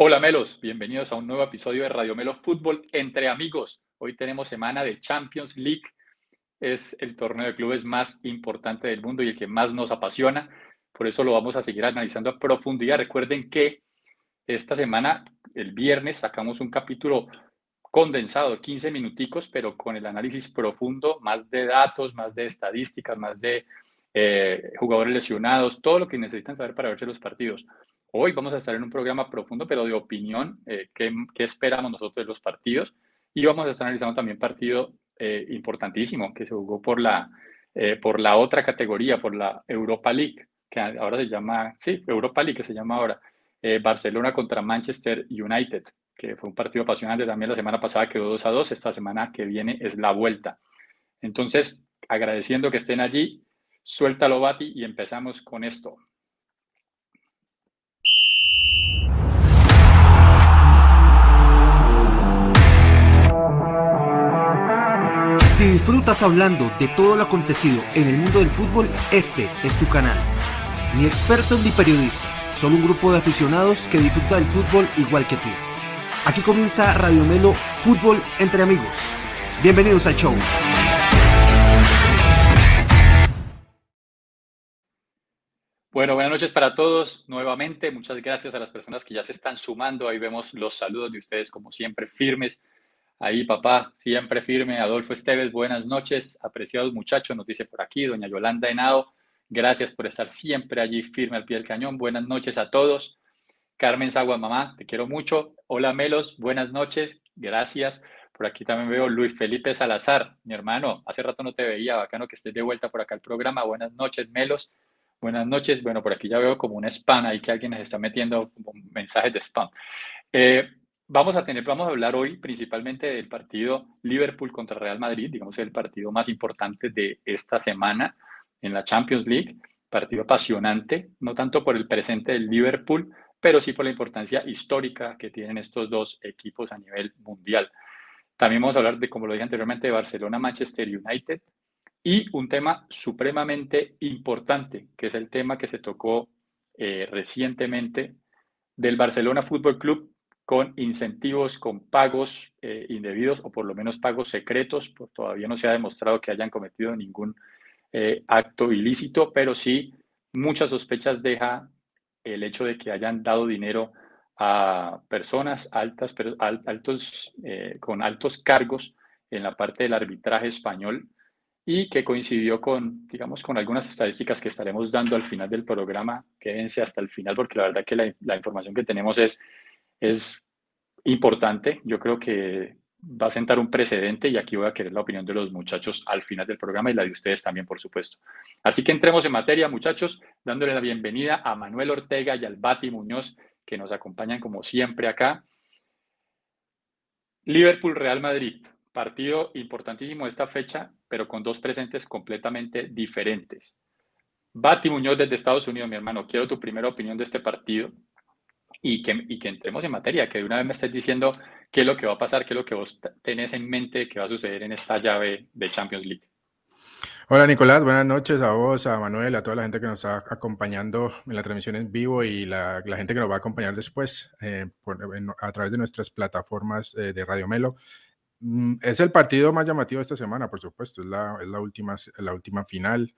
Hola Melos, bienvenidos a un nuevo episodio de Radio Melo Fútbol entre amigos. Hoy tenemos semana de Champions League. Es el torneo de clubes más importante del mundo y el que más nos apasiona. Por eso lo vamos a seguir analizando a profundidad. Recuerden que esta semana, el viernes, sacamos un capítulo condensado, 15 minuticos, pero con el análisis profundo, más de datos, más de estadísticas, más de eh, jugadores lesionados, todo lo que necesitan saber para verse los partidos. Hoy vamos a estar en un programa profundo, pero de opinión, eh, ¿qué, esperamos nosotros de los partidos? Y vamos a estar analizando también partido eh, importantísimo que se jugó por la, eh, por la otra categoría, por la Europa League, que ahora se llama, sí, Europa League que se llama ahora, Barcelona contra Manchester United, que fue un partido apasionante también la semana pasada, quedó 2 a 2, esta semana que viene es la vuelta. Entonces, agradeciendo que estén allí, suéltalo Bati y empezamos con esto. Disfrutas hablando de todo lo acontecido en el mundo del fútbol, este es tu canal. Ni expertos ni periodistas, solo un grupo de aficionados que disfruta del fútbol igual que tú. Aquí comienza Radio Melo Fútbol entre amigos. Bienvenidos al show. Bueno, buenas noches para todos nuevamente. Muchas gracias a las personas que ya se están sumando. Ahí vemos los saludos de ustedes como siempre firmes Ahí, papá, siempre firme. Adolfo Esteves, buenas noches. Apreciados muchachos, nos dice por aquí, doña Yolanda Henao. Gracias por estar siempre allí firme al pie del cañón. Buenas noches a todos. Carmen Sagua, mamá, te quiero mucho. Hola, Melos, buenas noches. Gracias. Por aquí también veo Luis Felipe Salazar, mi hermano. Hace rato no te veía, bacano que estés de vuelta por acá al programa. Buenas noches, Melos. Buenas noches. Bueno, por aquí ya veo como un spam ahí que alguien nos está metiendo como mensajes de spam. Eh, Vamos a tener, vamos a hablar hoy principalmente del partido Liverpool contra Real Madrid, digamos el partido más importante de esta semana en la Champions League, partido apasionante, no tanto por el presente del Liverpool, pero sí por la importancia histórica que tienen estos dos equipos a nivel mundial. También vamos a hablar de, como lo dije anteriormente, de Barcelona-Manchester United y un tema supremamente importante, que es el tema que se tocó eh, recientemente del Barcelona Fútbol Club con incentivos, con pagos eh, indebidos o por lo menos pagos secretos. Pues todavía no se ha demostrado que hayan cometido ningún eh, acto ilícito, pero sí muchas sospechas deja el hecho de que hayan dado dinero a personas altas, pero altos, eh, con altos cargos en la parte del arbitraje español y que coincidió con, digamos, con algunas estadísticas que estaremos dando al final del programa. Quédense hasta el final porque la verdad que la, la información que tenemos es es importante. Yo creo que va a sentar un precedente y aquí voy a querer la opinión de los muchachos al final del programa y la de ustedes también, por supuesto. Así que entremos en materia, muchachos, dándole la bienvenida a Manuel Ortega y al Bati Muñoz, que nos acompañan como siempre acá. Liverpool-Real Madrid, partido importantísimo esta fecha, pero con dos presentes completamente diferentes. Bati Muñoz desde Estados Unidos, mi hermano, quiero tu primera opinión de este partido y que, y que entremos en materia, que de una vez me estés diciendo qué es lo que va a pasar, qué es lo que vos tenés en mente que va a suceder en esta llave de Champions League. Hola Nicolás, buenas noches a vos, a Manuel, a toda la gente que nos está acompañando en la transmisión en vivo y la, la gente que nos va a acompañar después eh, a través de nuestras plataformas eh, de Radio Melo. Mm, es el partido más llamativo de esta semana, por supuesto, es la, es la, última, la última final.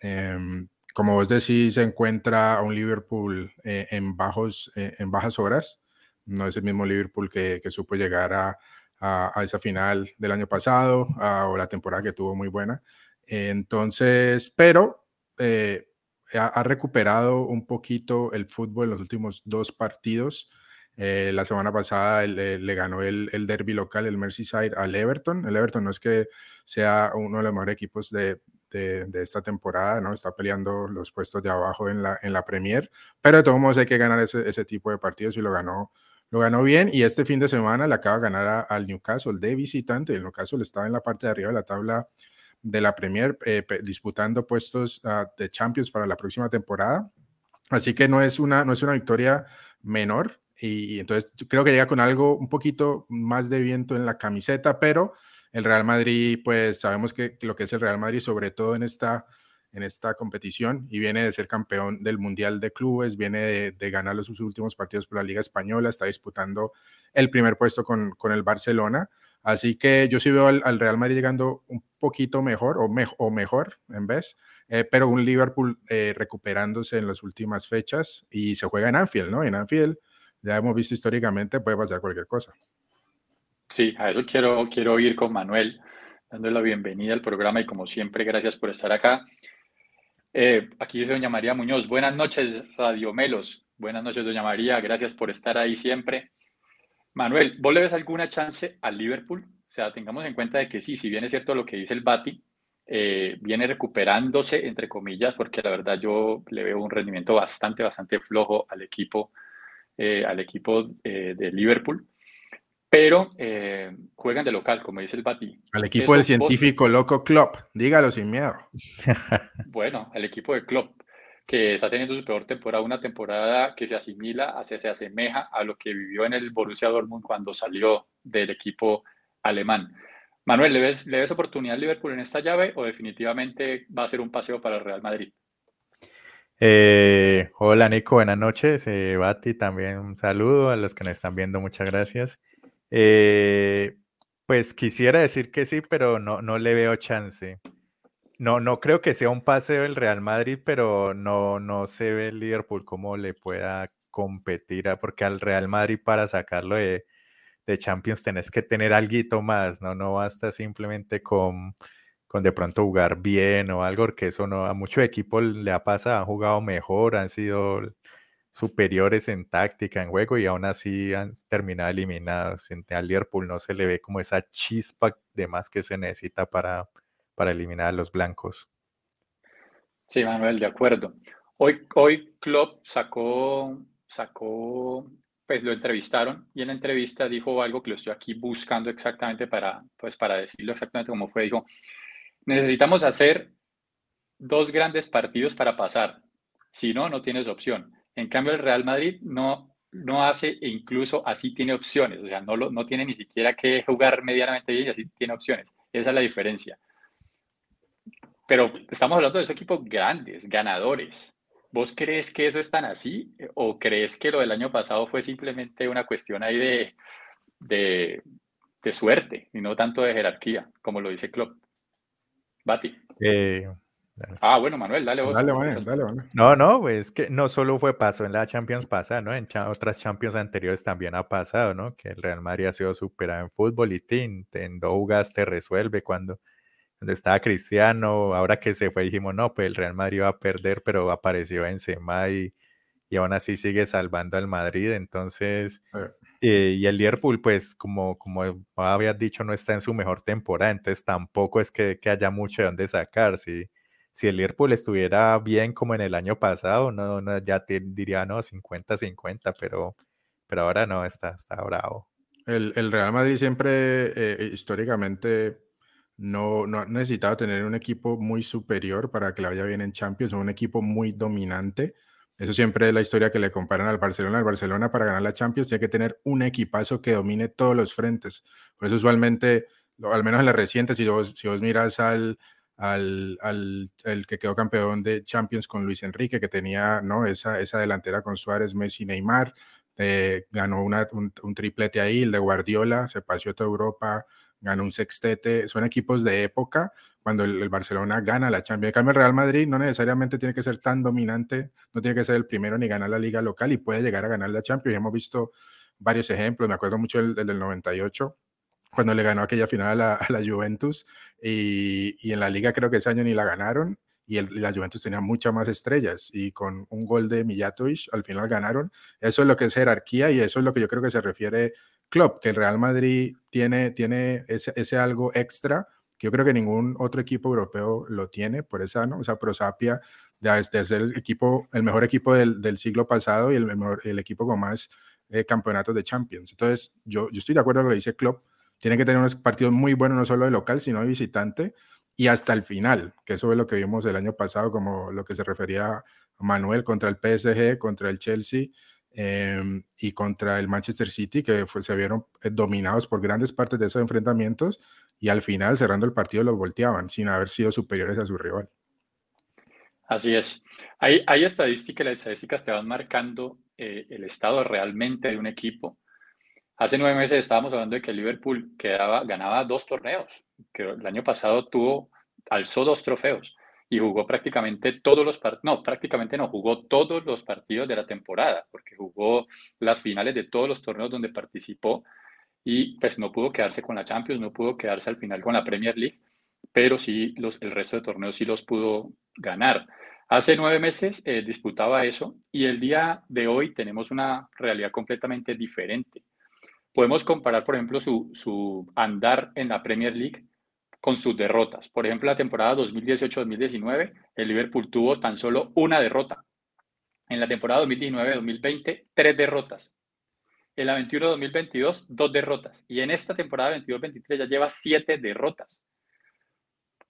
Em, como vos decís, se encuentra a un Liverpool eh, en, bajos, eh, en bajas horas. No es el mismo Liverpool que, que supo llegar a, a, esa final del año pasado o la temporada que tuvo muy buena. entonces, pero eh, ha, recuperado un poquito el fútbol en los últimos dos partidos. la semana pasada le, le ganó el, el, derby local, el Merseyside, al Everton. El Everton no es que sea uno de los mejores equipos de, de, esta temporada, ¿no? Está peleando los puestos de abajo en la, en la Premier, pero de todos modos hay que ganar ese, ese tipo de partidos y lo ganó, lo ganó bien y este fin de semana le acaba de ganar al Newcastle de visitante. El Newcastle estaba en la parte de arriba de la tabla de la Premier eh, disputando puestos ah, de Champions para la próxima temporada. Así que no es una, no es una victoria menor y, y entonces creo que llega con algo un poquito más de viento en la camiseta, pero el Real Madrid, pues sabemos que, lo que es el Real Madrid, sobre todo en esta, en esta competición y viene de ser campeón del Mundial de Clubes, viene de, ganar los últimos partidos por la Liga Española, está disputando el primer puesto con, con el Barcelona. Así que yo sí veo al, Real Madrid llegando un poquito mejor o, o mejor en vez, eh, pero un Liverpool eh, recuperándose en las últimas fechas y se juega en Anfield, ¿no? En Anfield ya hemos visto históricamente puede pasar cualquier cosa. Sí, a eso quiero, quiero ir con Manuel, dándole la bienvenida al programa y como siempre, gracias por estar acá. Eh, aquí dice doña María Muñoz, buenas noches, Radio Melos. Buenas noches, doña María, gracias por estar ahí siempre. Manuel, ¿vos le ves alguna chance al Liverpool? O sea, tengamos en cuenta de que sí, si bien es cierto lo que dice el Bati, eh, viene recuperándose, entre comillas, porque la verdad yo le veo un rendimiento bastante, bastante flojo al equipo, eh, al equipo de Liverpool pero eh, juegan de local, como dice el Bati. Al equipo del científico loco Klopp, dígalo sin miedo. bueno, el equipo de Klopp, que está teniendo su peor temporada, una temporada que se asimila, se, se asemeja a lo que vivió en el Borussia Dortmund cuando salió del equipo alemán. Manuel, ¿le ves, ¿le ves oportunidad al Liverpool en esta llave o definitivamente va a ser un paseo para el Real Madrid? Eh, hola Nico, buenas noches. Eh, Bati, también un saludo a los que nos están viendo, muchas gracias. Eh, pues quisiera decir que sí, pero no, no le veo chance. No, no creo que sea un paseo del Real Madrid, pero no, no se ve el Liverpool como le pueda competir, porque al Real Madrid para sacarlo de, de Champions tenés que tener algo más, ¿no? No basta simplemente con, con de pronto jugar bien o algo, porque eso no, a muchos equipos le ha pasado, han jugado mejor, han sido superiores en táctica, en juego, y aún así han terminado eliminados. Al Liverpool no se le ve como esa chispa de más que se necesita para, para eliminar a los blancos. Sí, Manuel, de acuerdo. Hoy, hoy Klopp sacó, sacó, pues lo entrevistaron y en la entrevista dijo algo que lo estoy aquí buscando exactamente para, pues para decirlo exactamente como fue. Dijo, necesitamos hacer dos grandes partidos para pasar. Si no, no tienes opción. En cambio, el Real Madrid no, no hace e incluso así tiene opciones. O sea, no, lo, no tiene ni siquiera que jugar medianamente bien y así tiene opciones. Esa es la diferencia. Pero estamos hablando de esos equipos grandes, ganadores. ¿Vos crees que eso es tan así? ¿O crees que lo del año pasado fue simplemente una cuestión ahí de, de, de suerte y no tanto de jerarquía, como lo dice Klopp? Bati. Eh, Ah, bueno, Manuel, dale vos. Dale, Manuel, dale, No, no, pues que no solo fue paso en la Champions pasada, ¿no? En otras Champions anteriores también ha pasado, ¿no? Que el Real Madrid ha sido superado en fútbol y tin, en dos te resuelve cuando, cuando estaba Cristiano, ahora que se fue dijimos, no, pues el Real Madrid va a perder, pero apareció Benzema y, y aún así sigue salvando al Madrid, entonces... Eh, y el Liverpool, pues, como, como habías dicho, no está en su mejor temporada, entonces tampoco es que, que haya mucho de dónde sacar, ¿sí? Si el Liverpool estuviera bien como en el año pasado, no, no ya te diría, no, 50-50, pero, pero ahora no, está, está bravo. El, el Real Madrid siempre, eh, históricamente, no, no ha necesitado tener un equipo muy superior para que le vaya bien en Champions, un equipo muy dominante. Eso siempre es la historia que le comparan al Barcelona. El Barcelona para ganar la Champions tiene que tener un equipazo que domine todos los frentes. Por eso usualmente, al menos en la reciente, si si vos miras al, al, al el que quedó campeón de Champions con Luis Enrique, que tenía ¿no? esa, esa delantera con Suárez, Messi, Neymar. Eh, ganó una, un, triplete ahí, el de Guardiola, se paseó toda Europa, ganó un sextete. Son equipos de época cuando el, Barcelona gana la Champions. En cambio, el Real Madrid no necesariamente tiene que ser tan dominante, no tiene que ser el primero ni ganar la liga local y puede llegar a ganar la Champions. hemos visto varios ejemplos, me acuerdo mucho del, del 98 cuando le ganó aquella final a la, Juventus y, y, en la liga creo que ese año ni la ganaron y la Juventus tenía muchas más estrellas y con un gol de Mijatovic al final ganaron. Eso es lo que es jerarquía y eso es lo que yo creo que se refiere Klopp, que el Real Madrid tiene, tiene ese, ese algo extra que yo creo que ningún otro equipo europeo lo tiene por esa, ¿no? O sea, Prosapia, de, ser el equipo, el mejor equipo del, del siglo pasado y el, mejor, el equipo con más eh, campeonatos de Champions. Entonces, yo, yo estoy de acuerdo con lo que dice Klopp, tiene que tener unos partidos muy buenos, no solo de local, sino de visitante, y hasta el final, que eso es lo que vimos el año pasado, como lo que se refería Manuel contra el PSG, contra el Chelsea em, y contra el Manchester City, que se vieron eh, dominados por grandes partes de esos enfrentamientos, y al final, cerrando el partido, los volteaban sin haber sido superiores a su rival. Así es. Hay, hay estadísticas, las estadísticas te van marcando eh, el estado realmente de un equipo. Hace nueve meses estábamos hablando de que Liverpool ganaba dos torneos, que el año pasado tuvo, alzó dos trofeos y jugó prácticamente todos los partidos, no, prácticamente no, jugó todos los partidos de la temporada, porque jugó las finales de todos los torneos donde participó y pues no pudo quedarse con la Champions, no pudo quedarse al final con la Premier League, pero sí los, el resto de torneos sí los pudo ganar. Hace nueve meses eh, disputaba eso y el día de hoy tenemos una realidad completamente diferente. Podemos comparar, por ejemplo, su, su andar en la Premier League con sus derrotas. Por ejemplo, la temporada 2018-2019, el Liverpool tuvo tan solo una derrota. En la temporada 2019-2020, tres derrotas. En la 21-2022, dos derrotas. Y en esta temporada 22-23 ya lleva siete derrotas.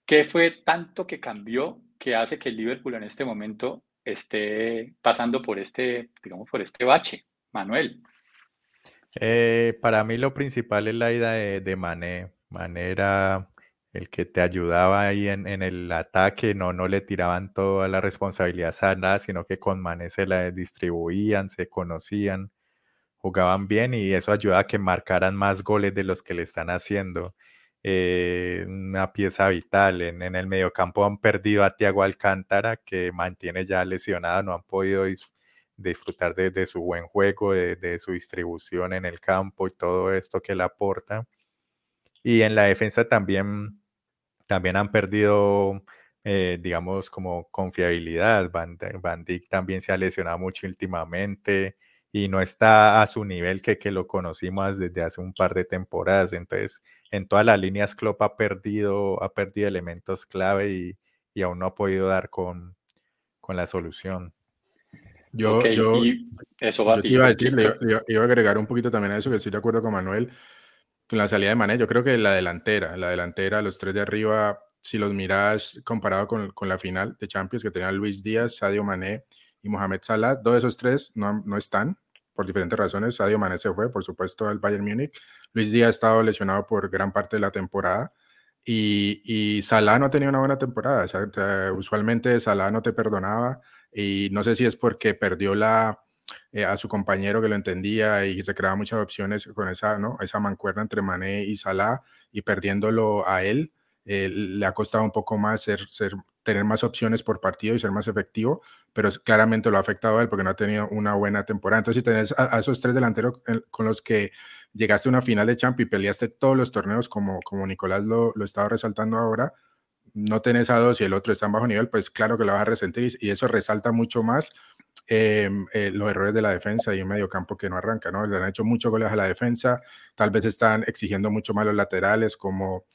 ¿Qué fue tanto que cambió que hace que el Liverpool en este momento esté pasando por este, digamos, por este bache? Manuel. Eh, para mí lo principal es la ida de, de Mané. Mané era el que te ayudaba ahí en, el ataque, no, no le tiraban toda la responsabilidad a sino que con Mané se la distribuían, se conocían, jugaban bien y eso ayuda a que marcaran más goles de los que le están haciendo. Eh, una pieza vital. En, en el mediocampo han perdido a Thiago Alcántara, que mantiene ya lesionado, no han podido disfrutar de, su buen juego, de, su distribución en el campo y todo esto que le aporta. Y en la defensa también, también han perdido, eh, digamos, como confiabilidad. Van, Dijk también se ha lesionado mucho últimamente y no está a su nivel que, que lo conocimos desde hace un par de temporadas. Entonces, en todas las líneas Klopp ha perdido, ha perdido elementos clave y, y aún no ha podido dar con, con la solución. Yo, yo, eso va, iba, a decir, iba, a agregar un poquito también a eso, que estoy de acuerdo con Manuel, con la salida de Mané. Yo creo que la delantera, la delantera, los tres de arriba, si los miras comparado con, con la final de Champions que tenían Luis Díaz, Sadio Mané y Mohamed Salah, dos de esos tres no, no están por diferentes razones. Sadio Mané se fue, por supuesto, al Bayern Múnich. Luis Díaz ha estado lesionado por gran parte de la temporada. Y, y Salah no ha tenido una buena temporada. usualmente Salah no te perdonaba. Y no sé si es porque perdió la, eh, a su compañero que lo entendía y se creaba muchas opciones con esa, ¿no? esa mancuerna entre Mané y Salah y perdiéndolo a él. Eh, le ha costado un poco más ser, ser, tener más opciones por partido y ser más efectivo, pero claramente lo ha afectado a él porque no ha tenido una buena temporada. Entonces, si tenés a, esos tres delanteros con los que llegaste a una final de Champions y peleaste todos los torneos como, como Nicolás lo, lo estaba resaltando ahora, no tenés a dos y el otro está en bajo nivel, pues claro que lo vas a resentir y eso resalta mucho más em, eh, los errores de la defensa y un medio campo que no arranca, ¿no? Le han hecho muchos goles a la defensa, tal vez están exigiendo mucho más los laterales como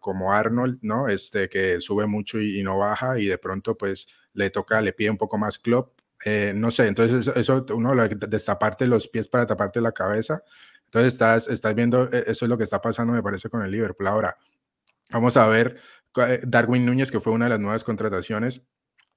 como Arnold, ¿no? Este que sube mucho y, no baja y de pronto pues le toca, le pide un poco más club. Eh, no sé, entonces eso, uno destaparte los pies para taparte la cabeza. Entonces estás, estás viendo, e, eso es lo que está pasando, me parece, con el Liverpool. Ahora, vamos a ver Darwin Núñez, que fue una de las nuevas contrataciones,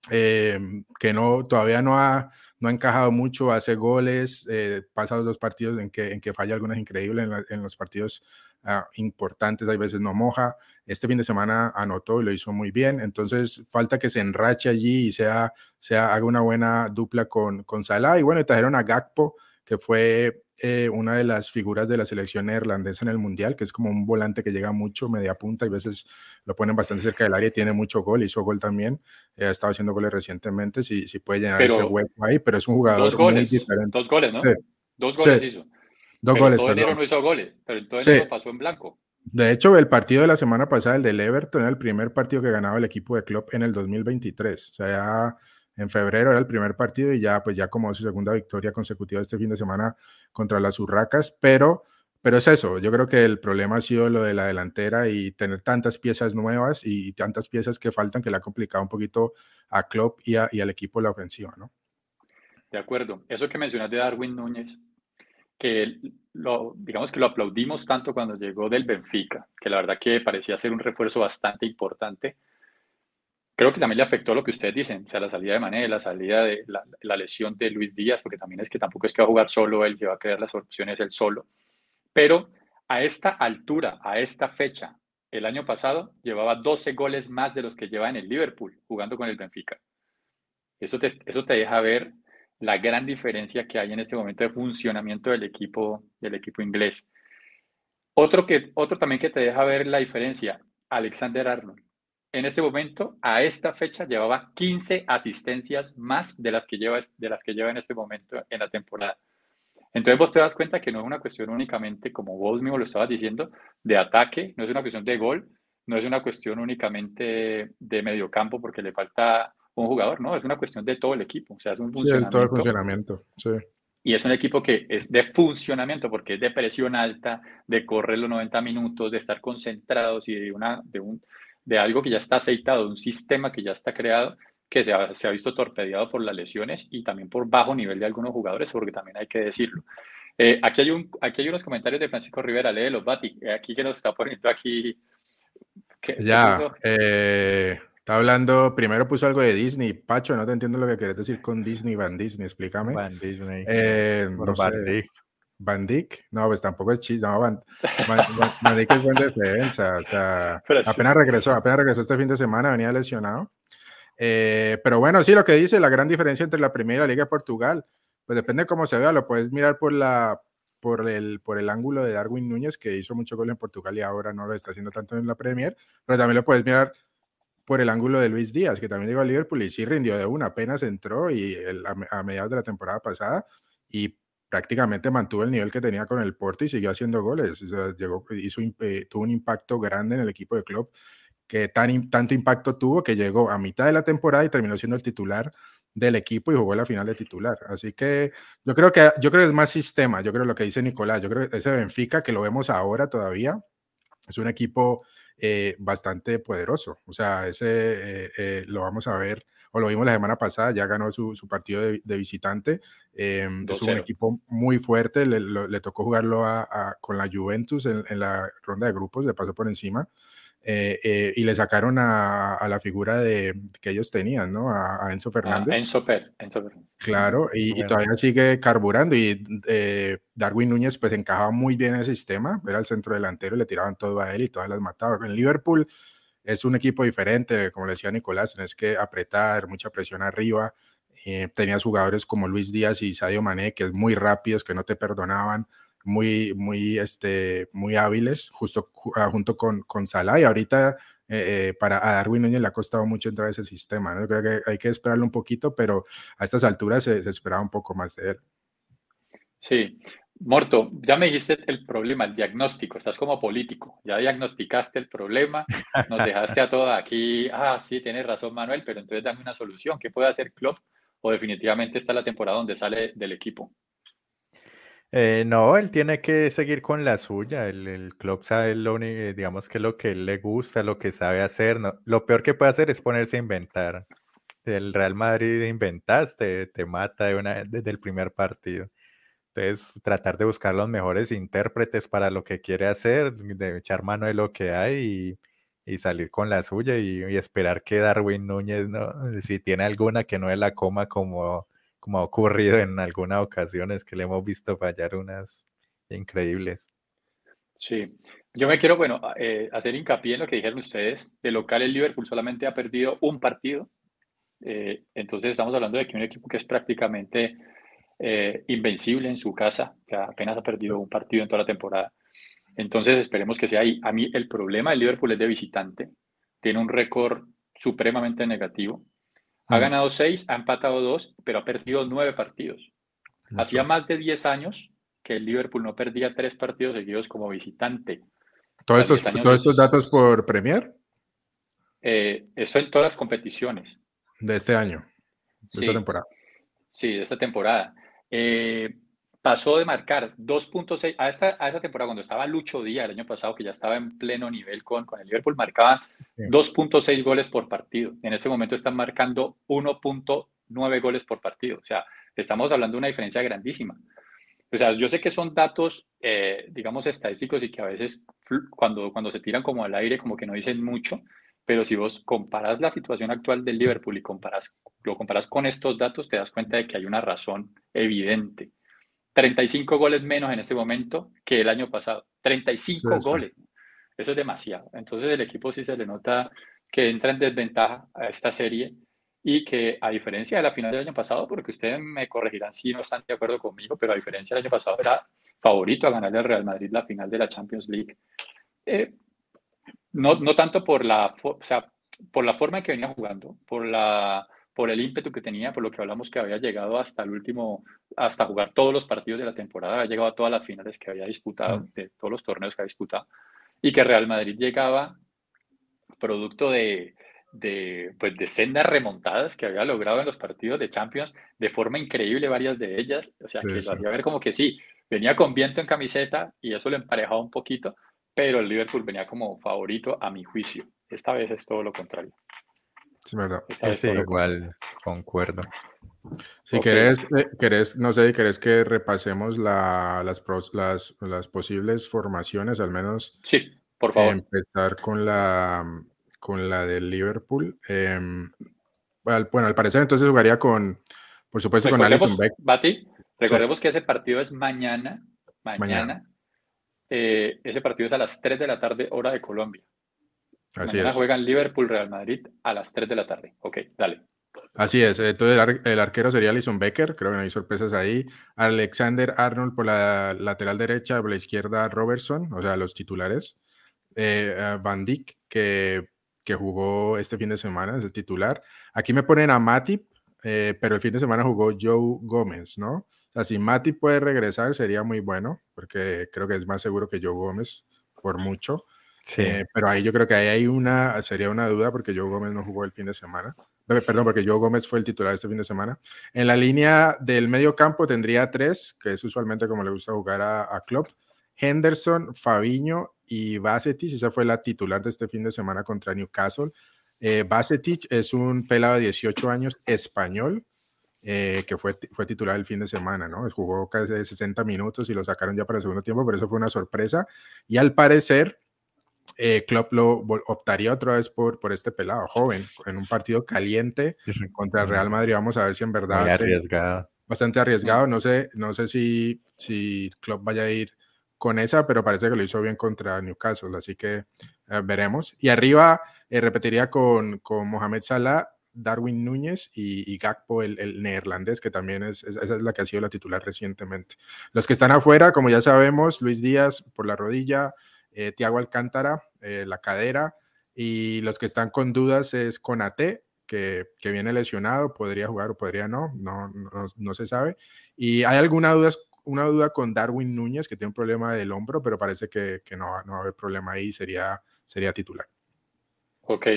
eh, que no, todavía no ha, no ha encajado mucho, hace goles, eh, pasa los dos partidos en que, en que falla algunas increíbles, en, los partidos ah, importantes, hay veces no moja. Este fin de semana anotó y lo hizo muy bien, entonces falta que se enrache allí y sea, sea haga una buena dupla con, con Salah. Y bueno, trajeron a Gakpo, que fue eh, una de las figuras de la selección neerlandesa en el Mundial, que es como un volante que llega mucho, media punta, y a veces lo ponen bastante cerca del área y tiene mucho gol, hizo gol también, eh, ha estado haciendo goles recientemente, si, si puede llenar ese hueco ahí, pero es un jugador dos goles, muy diferente. Dos goles, ¿no? Dos goles hizo. Dos pero goles. Todo enero no hizo goles, pero todo enero pasó en blanco. De hecho, el partido de la semana pasada, el del Everton, era el primer partido que ganaba el equipo de Klopp en el 2023. O sea, ya en febrero era el primer partido y ya, pues ya como su segunda victoria consecutiva este fin de semana contra las Urracas, pero, pero es eso, yo creo que el problema ha sido lo de la delantera y tener tantas piezas nuevas y tantas piezas que faltan que le ha complicado un poquito a Klopp y, y al equipo la ofensiva, ¿no? De acuerdo. Eso que mencionas de Darwin Núñez, que lo, digamos que lo aplaudimos tanto cuando llegó del Benfica, que la verdad que parecía ser un refuerzo bastante importante Creo que también le afectó lo que ustedes dicen, o sea, la salida de Mané, la salida de la, lesión de Luis Díaz, porque también es que tampoco es que va a jugar solo él, que va a crear las opciones él solo. Pero a esta altura, a esta fecha, el año pasado llevaba 12 goles más de los que lleva en el Liverpool, jugando con el Benfica. Eso te, eso te deja ver la gran diferencia que hay en este momento de funcionamiento del equipo, del equipo inglés. Otro, que, otro también que te deja ver la diferencia, Alexander Arnold. En este momento, a esta fecha, llevaba 15 asistencias más de las que lleva, de las que lleva en este momento en la temporada. Entonces vos te das cuenta que no es una cuestión únicamente, como vos mismo lo estabas diciendo, de ataque, no es una cuestión de gol, no es una cuestión únicamente de mediocampo porque le falta un jugador, no, es una cuestión de todo el equipo, o sea, es un funcionamiento. Sí, todo el funcionamiento, sí. Y es un equipo que es de funcionamiento porque es de presión alta, de correr los 90 minutos, de estar concentrados y de, una, de, un, de algo que ya está aceitado, un sistema que ya está creado, que se ha, se ha, visto torpedeado por las lesiones y también por bajo nivel de algunos jugadores, porque también hay que decirlo. Eh, aquí, hay un, aquí hay unos comentarios de Francisco Rivera, los Bati, eh, aquí que nos está poniendo aquí. ya, eh, está hablando, primero puso algo de Disney. Pacho, no te entiendo lo que querés decir con Disney, Van Disney, explícame. Van Disney. Eh, no Van Dick. Van Dick, no, pues tampoco es chiste, no, Van, Van, es buena defensa, o sea, apenas regresó, apenas regresó este fin de semana, venía lesionado. Eh, pero bueno, sí, lo que dice, la gran diferencia entre la primera Liga de Portugal, pues depende de cómo se vea, lo puedes mirar por, la, por, el, por el ángulo de Darwin Núñez, que hizo mucho gol en Portugal y ahora no lo está haciendo tanto en la Premier, pero también lo puedes mirar por el ángulo de Luis Díaz, que también llegó a Liverpool y sí rindió de una, apenas entró y el, a, a, mediados de la temporada pasada y prácticamente mantuvo el nivel que tenía con el Porto y siguió haciendo goles. O sea, llegó, hizo, eh, tuvo un impacto grande en el equipo de club que tan, tanto impacto tuvo que llegó a mitad de la temporada y terminó siendo el titular del equipo y jugó la final de titular. Así que yo creo que yo creo que es más sistema, yo creo lo que dice Nicolás, yo creo que ese Benfica que lo vemos ahora todavía es un equipo eh, bastante poderoso. O sea, ese eh, eh, lo vamos a ver, o lo vimos la semana pasada, ya ganó su, su partido de, de visitante. Eh, es un equipo muy fuerte, le, lo, le tocó jugarlo a, a, con la Juventus en, en, la ronda de grupos, le pasó por encima. Eh, eh, y le sacaron a, a, la figura de que ellos tenían, ¿no? A, a Enzo Fernández. Ah, Enzo, Per, Enzo Fernández. Claro, y, y, todavía sigue carburando y eh, Darwin Núñez pues encajaba muy bien en el sistema, era el centro delantero y le tiraban todo a él y todas las mataba. En Liverpool es un equipo diferente, como le decía Nicolás, tienes que apretar, mucha presión arriba. tenías jugadores como Luis Díaz y Sadio Mané, que es muy rápidos, que no te perdonaban muy, muy, este, muy hábiles, justo uh, junto con, con Salah. Y ahorita eh, para a Darwin Núñez le ha costado mucho entrar a ese sistema. ¿no? Creo que hay que esperarlo un poquito, pero a estas alturas se, se esperaba un poco más de él. Sí, Morto, ya me dijiste el problema, el diagnóstico, estás como político, ya diagnosticaste el problema, nos dejaste a todos aquí, ah, sí, tienes razón Manuel, pero entonces dame una solución, ¿qué puede hacer Klopp? O definitivamente está la temporada donde sale del equipo. Eh, no, él tiene que seguir con la suya. El, el club sabe lo único, digamos que lo que él le gusta, lo que sabe hacer. No, lo peor que puede hacer es ponerse a inventar. El Real Madrid inventaste, te mata de una, desde el primer partido. Entonces, tratar de buscar los mejores intérpretes para lo que quiere hacer, de echar mano de lo que hay y, salir con la suya y, y, esperar que Darwin Núñez, ¿no? si tiene alguna que no es la coma como como ha ocurrido en algunas ocasiones que le hemos visto fallar unas increíbles. Sí, yo me quiero, bueno, eh, hacer hincapié en lo que dijeron ustedes. De local, el Liverpool solamente ha perdido un partido. Eh, entonces, estamos hablando de que un equipo que es prácticamente eh, invencible en su casa, o sea, apenas ha perdido un partido en toda la temporada. Entonces, esperemos que sea ahí. A mí, el problema del Liverpool es de visitante. Tiene un récord supremamente negativo. Ha ganado seis, ha empatado dos, pero ha perdido nueve partidos. Eso. Hacía más de diez años que el Liverpool no perdía tres partidos seguidos como visitante. ¿Todos estos, ¿todos estos datos por Premier? Eh, eso en todas las competiciones. De este año, de sí, esta temporada. Sí, de esta temporada. Eh, pasó de marcar 2.6 a esta, a esta temporada, cuando estaba Lucho Díaz el año pasado, que ya estaba en pleno nivel con, con el Liverpool, marcaban sí. 2.6 goles por partido. En este momento están marcando 1.9 goles por partido. O sea, estamos hablando de una diferencia grandísima. O sea, yo sé que son datos, eh, digamos, estadísticos y que a veces cuando, cuando se tiran como al aire, como que no dicen mucho, pero si vos comparas la situación actual del Liverpool y comparas, lo comparas con estos datos, te das cuenta de que hay una razón evidente. 35 goles menos en este momento que el año pasado. 35 Eso. goles. Eso es demasiado. Entonces el equipo sí se le nota que entra en desventaja a esta serie y que a diferencia de la final del año pasado, porque ustedes me corregirán si no están de acuerdo conmigo, pero a diferencia del año pasado era favorito a ganarle al Real Madrid la final de la Champions League. Eh, no, no tanto por la, o sea, por la forma en que venía jugando, por, la, por el ímpetu que tenía, por lo que hablamos que había llegado hasta el último, hasta jugar todos los partidos de la temporada, había llegado a todas las finales que había disputado, mm. de todos los torneos que había disputado, y que Real Madrid llegaba producto de, de, pues, de sendas remontadas que había logrado en los partidos de Champions de forma increíble, varias de ellas. O sea, que lo hacía ver como que sí, venía con viento en camiseta y eso lo emparejaba un poquito, pero el Liverpool venía como favorito a mi juicio. Esta vez es todo lo contrario. Sí, verdad. Sí, igual, concuerdo. Si querés, eh, querés, no sé, querés que repasemos la, las, las, las, posibles formaciones, al menos. Sí, por favor. Empezar con la, con la del Liverpool. Em, bueno, al parecer entonces jugaría con, por supuesto, con Alison Beck. Bati, recordemos que ese partido es mañana. Mañana. Eh, ese partido es a las 3 de la tarde, hora de Colombia. Así mañana es. juegan Liverpool Real Madrid a las 3 de la tarde. Ok, dale. Así es, entonces el, arquero sería Alison Becker, creo que no hay sorpresas ahí. Alexander Arnold por la lateral derecha, por la izquierda Robertson, o sea, los titulares. Eh, Van Dijk, que que jugó este fin de semana, es el titular. Aquí me ponen a Matip, eh, pero el fin de semana jugó Joe Gómez, ¿no? Sea, si Matip puede regresar sería muy bueno, porque creo que es más seguro que Joe Gómez por mucho. Sí. Eh, pero ahí yo creo que ahí hay una, sería una duda porque Joe Gómez no jugó el fin de semana. Perdón, porque Joe Gómez fue el titular este fin de semana. En la línea del medio campo tendría tres, que es usualmente como le gusta jugar a, a Klopp. Henderson, Fabiño y Basetich, esa fue la titular de este fin de semana contra Newcastle. Eh, Basetich es un pelado de 18 años español eh, que fue, fue titular el fin de semana, ¿no? Jugó casi 60 minutos y lo sacaron ya para el segundo tiempo, pero eso fue una sorpresa. Y al parecer, eh, Klopp lo optaría otra vez por, por este pelado joven en un partido caliente contra el Real Madrid. Vamos a ver si en verdad. Muy arriesgado. Bastante arriesgado. No sé, no sé si, si Klopp vaya a ir con esa, pero parece que lo hizo bien contra Newcastle, así que eh, veremos. Y arriba eh, repetiría con, con Mohamed Salah, Darwin Núñez y, Gakpo, el, neerlandés, que también es, esa es la que ha sido la titular recientemente. Los que están afuera, como ya sabemos, Luis Díaz por la rodilla, eh, Tiago Alcántara, la cadera, y los que están con dudas es Conate, que, que viene lesionado, podría jugar o podría no, no, no, no se sabe. Y hay alguna duda una duda con Darwin Núñez, que tiene un problema del hombro, pero parece que, que no, no, va a haber problema ahí, sería, sería titular. Ok.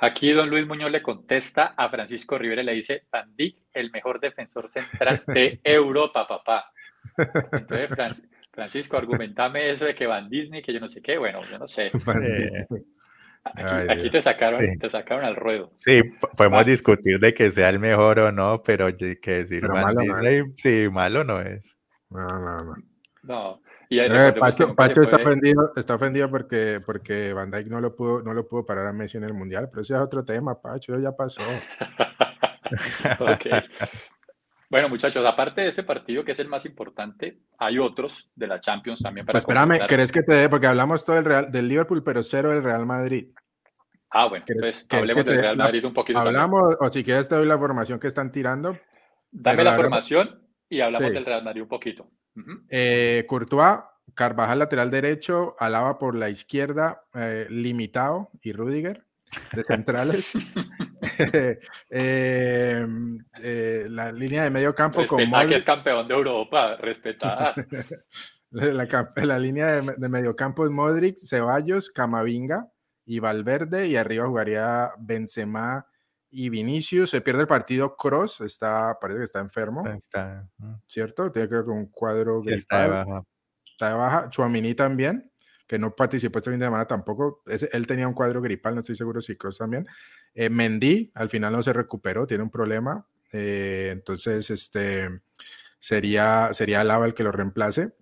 Aquí don Luis Muñoz le contesta a Francisco Rivera y le dice, Van el mejor defensor central de Europa, papá. Entonces, Francisco, argumentame eso de que Van Disney, que yo no sé qué, bueno, yo no sé. Eh, aquí, te, sacaron, te sacaron al ruedo. Sí, podemos discutir de que sea el mejor o no, pero que decir Van Disney, sí, malo no es. No, no, no. No. Y eh, Pacho, está, ofendido, está ofendido porque, porque Van Dijk no lo, pudo, no lo pudo parar a Messi en el Mundial, pero ese es otro tema, Pacho, ya pasó. Bueno, muchachos, aparte de ese partido que es el más importante, hay otros de la Champions también para. Pues espérame, ¿crees que te dé? Porque hablamos todo del, Real, del Liverpool, pero cero del Real Madrid. Ah, bueno, entonces hablemos del Real Madrid un poquito. Hablamos, o si quieres te doy la formación que están tirando. Dame la, formación y hablamos del Real Madrid un poquito. Eh, Courtois, Carvajal lateral derecho, Alaba por la izquierda, eh, Limitado y Rudiger de centrales. Eh, la línea de medio campo con que es campeón de Europa, respetada. la, línea de, de medio campo es Modric, Ceballos, Camavinga y Valverde y arriba jugaría Benzema y Vinicius se pierde el partido. Cross está, parece que está enfermo. Está, ¿Cierto? Tiene que ver con un cuadro. Está de baja. Está de baja. Chuamini también, que no participó este fin de semana tampoco. él tenía un cuadro gripal, no estoy seguro si Cross también. Eh, Mendy al final no se recuperó, tiene un problema. Eh, entonces, este sería, sería Lava el que lo reemplace.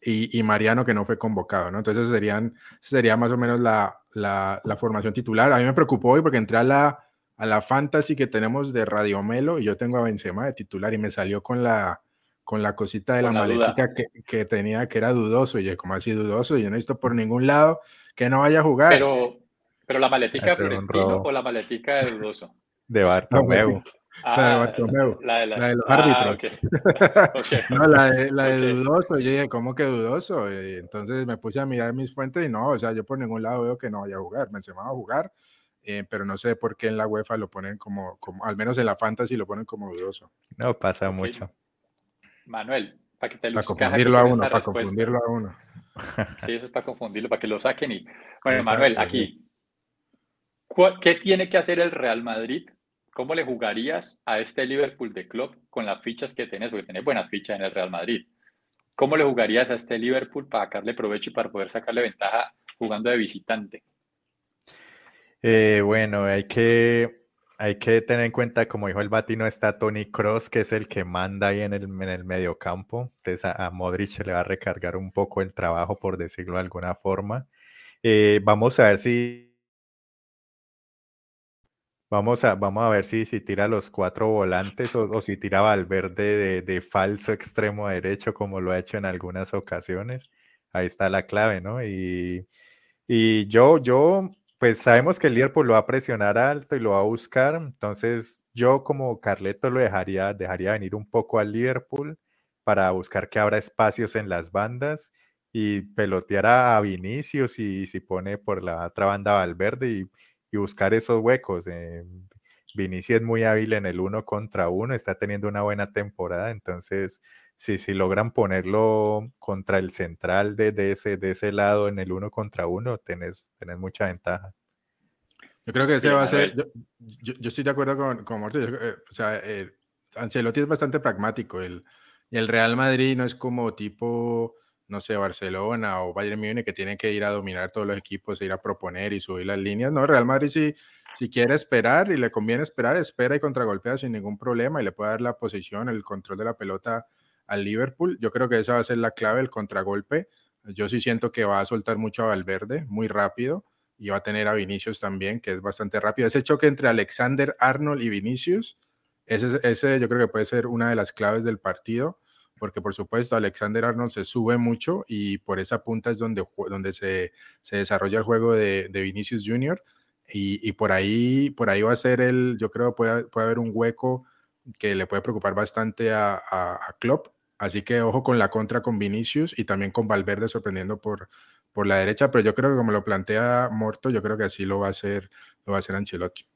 Y, y, Mariano que no fue convocado, ¿no? Entonces serían, sería más o menos la, la, la formación titular. A mí me preocupó hoy porque entré a la, a la fantasy que tenemos de Radio Melo y yo tengo a Benzema de titular y me salió con la con la cosita de la, maletica que, que, tenía que era dudoso y yo como así dudoso y yo no he visto por ningún lado que no vaya a jugar. Pero, pero la maletica de Florentino o la maletica de dudoso. De Bartomeu. la de Bartomeu. La de, los árbitros. no, la de, la de dudoso. Yo dije, ¿cómo que dudoso? Y entonces me puse a mirar mis fuentes y no, o sea, yo por ningún lado veo que no vaya a jugar. Me va a jugar, eh, pero no sé por qué en la UEFA lo ponen como, como, al menos en la Fantasy lo ponen como dudoso. No pasa mucho. Manuel, para que te Para confundirlo a uno, para confundirlo a uno. Sí, eso es para confundirlo, para que lo saquen y... Bueno, Manuel, aquí, ¿qué tiene que hacer el Real Madrid? ¿Cómo le jugarías a este Liverpool de club con las fichas que tienes? Porque tienes buenas fichas en el Real Madrid. ¿Cómo le jugarías a este Liverpool para sacarle provecho y para poder sacarle ventaja jugando de visitante? Eh, bueno, hay que hay que tener en cuenta, como dijo el Bati, no está Tony Cross, que es el que manda ahí en el, en el medio campo. Entonces a, Modric le va a recargar un poco el trabajo, por decirlo de alguna forma. Eh, vamos a ver si. Vamos a, vamos a ver si, si tira los cuatro volantes o, si tira Valverde de, de, falso extremo derecho, como lo ha hecho en algunas ocasiones. Ahí está la clave, ¿no? Y, y yo, yo pues sabemos que el Liverpool lo va a presionar alto y lo va a buscar. Entonces, yo como Carleto lo dejaría, dejaría venir un poco al Liverpool para buscar que abra espacios en las bandas y pelotear a Vinicius y si pone por la otra banda Valverde y, y buscar esos huecos. Eh, Vinicius es muy hábil en el uno contra uno, está teniendo una buena temporada, entonces si, si logran ponerlo contra el central de, de, ese, de ese lado en el uno contra uno, tenés, tenés mucha ventaja. Yo creo que ese va a ser, yo, yo, estoy de acuerdo con, con eh, o sea, eh, Ancelotti es bastante pragmático, el, el Real Madrid no es como tipo, no sé, Barcelona o Bayern Múnich que tienen que ir a dominar todos los equipos, ir a proponer y subir las líneas, no, el Real Madrid si, si quiere esperar y le conviene esperar, espera y contragolpea sin ningún problema y le puede dar la posición, el control de la pelota al Liverpool. Yo creo que esa va a ser la clave, el contragolpe. Yo sí siento que va a soltar mucho a Valverde muy rápido y va a tener a Vinicius también, que es bastante rápido. Ese choque entre Alexander Arnold y Vinicius, ese, ese yo creo que puede ser una de las claves del partido, porque por supuesto Alexander Arnold se sube mucho y por esa punta es donde, donde se, se desarrolla el juego de, de Vinicius Jr. Y, y, por, ahí, por ahí va a ser el, yo creo puede, puede haber un hueco que le puede preocupar bastante a, a, Klopp. Así que ojo con la contra con Vinicius y también con Valverde sorprendiendo por, por la derecha, pero yo creo que como lo plantea Morto, yo creo que así lo va a hacer, lo va a hacer Ancelotti.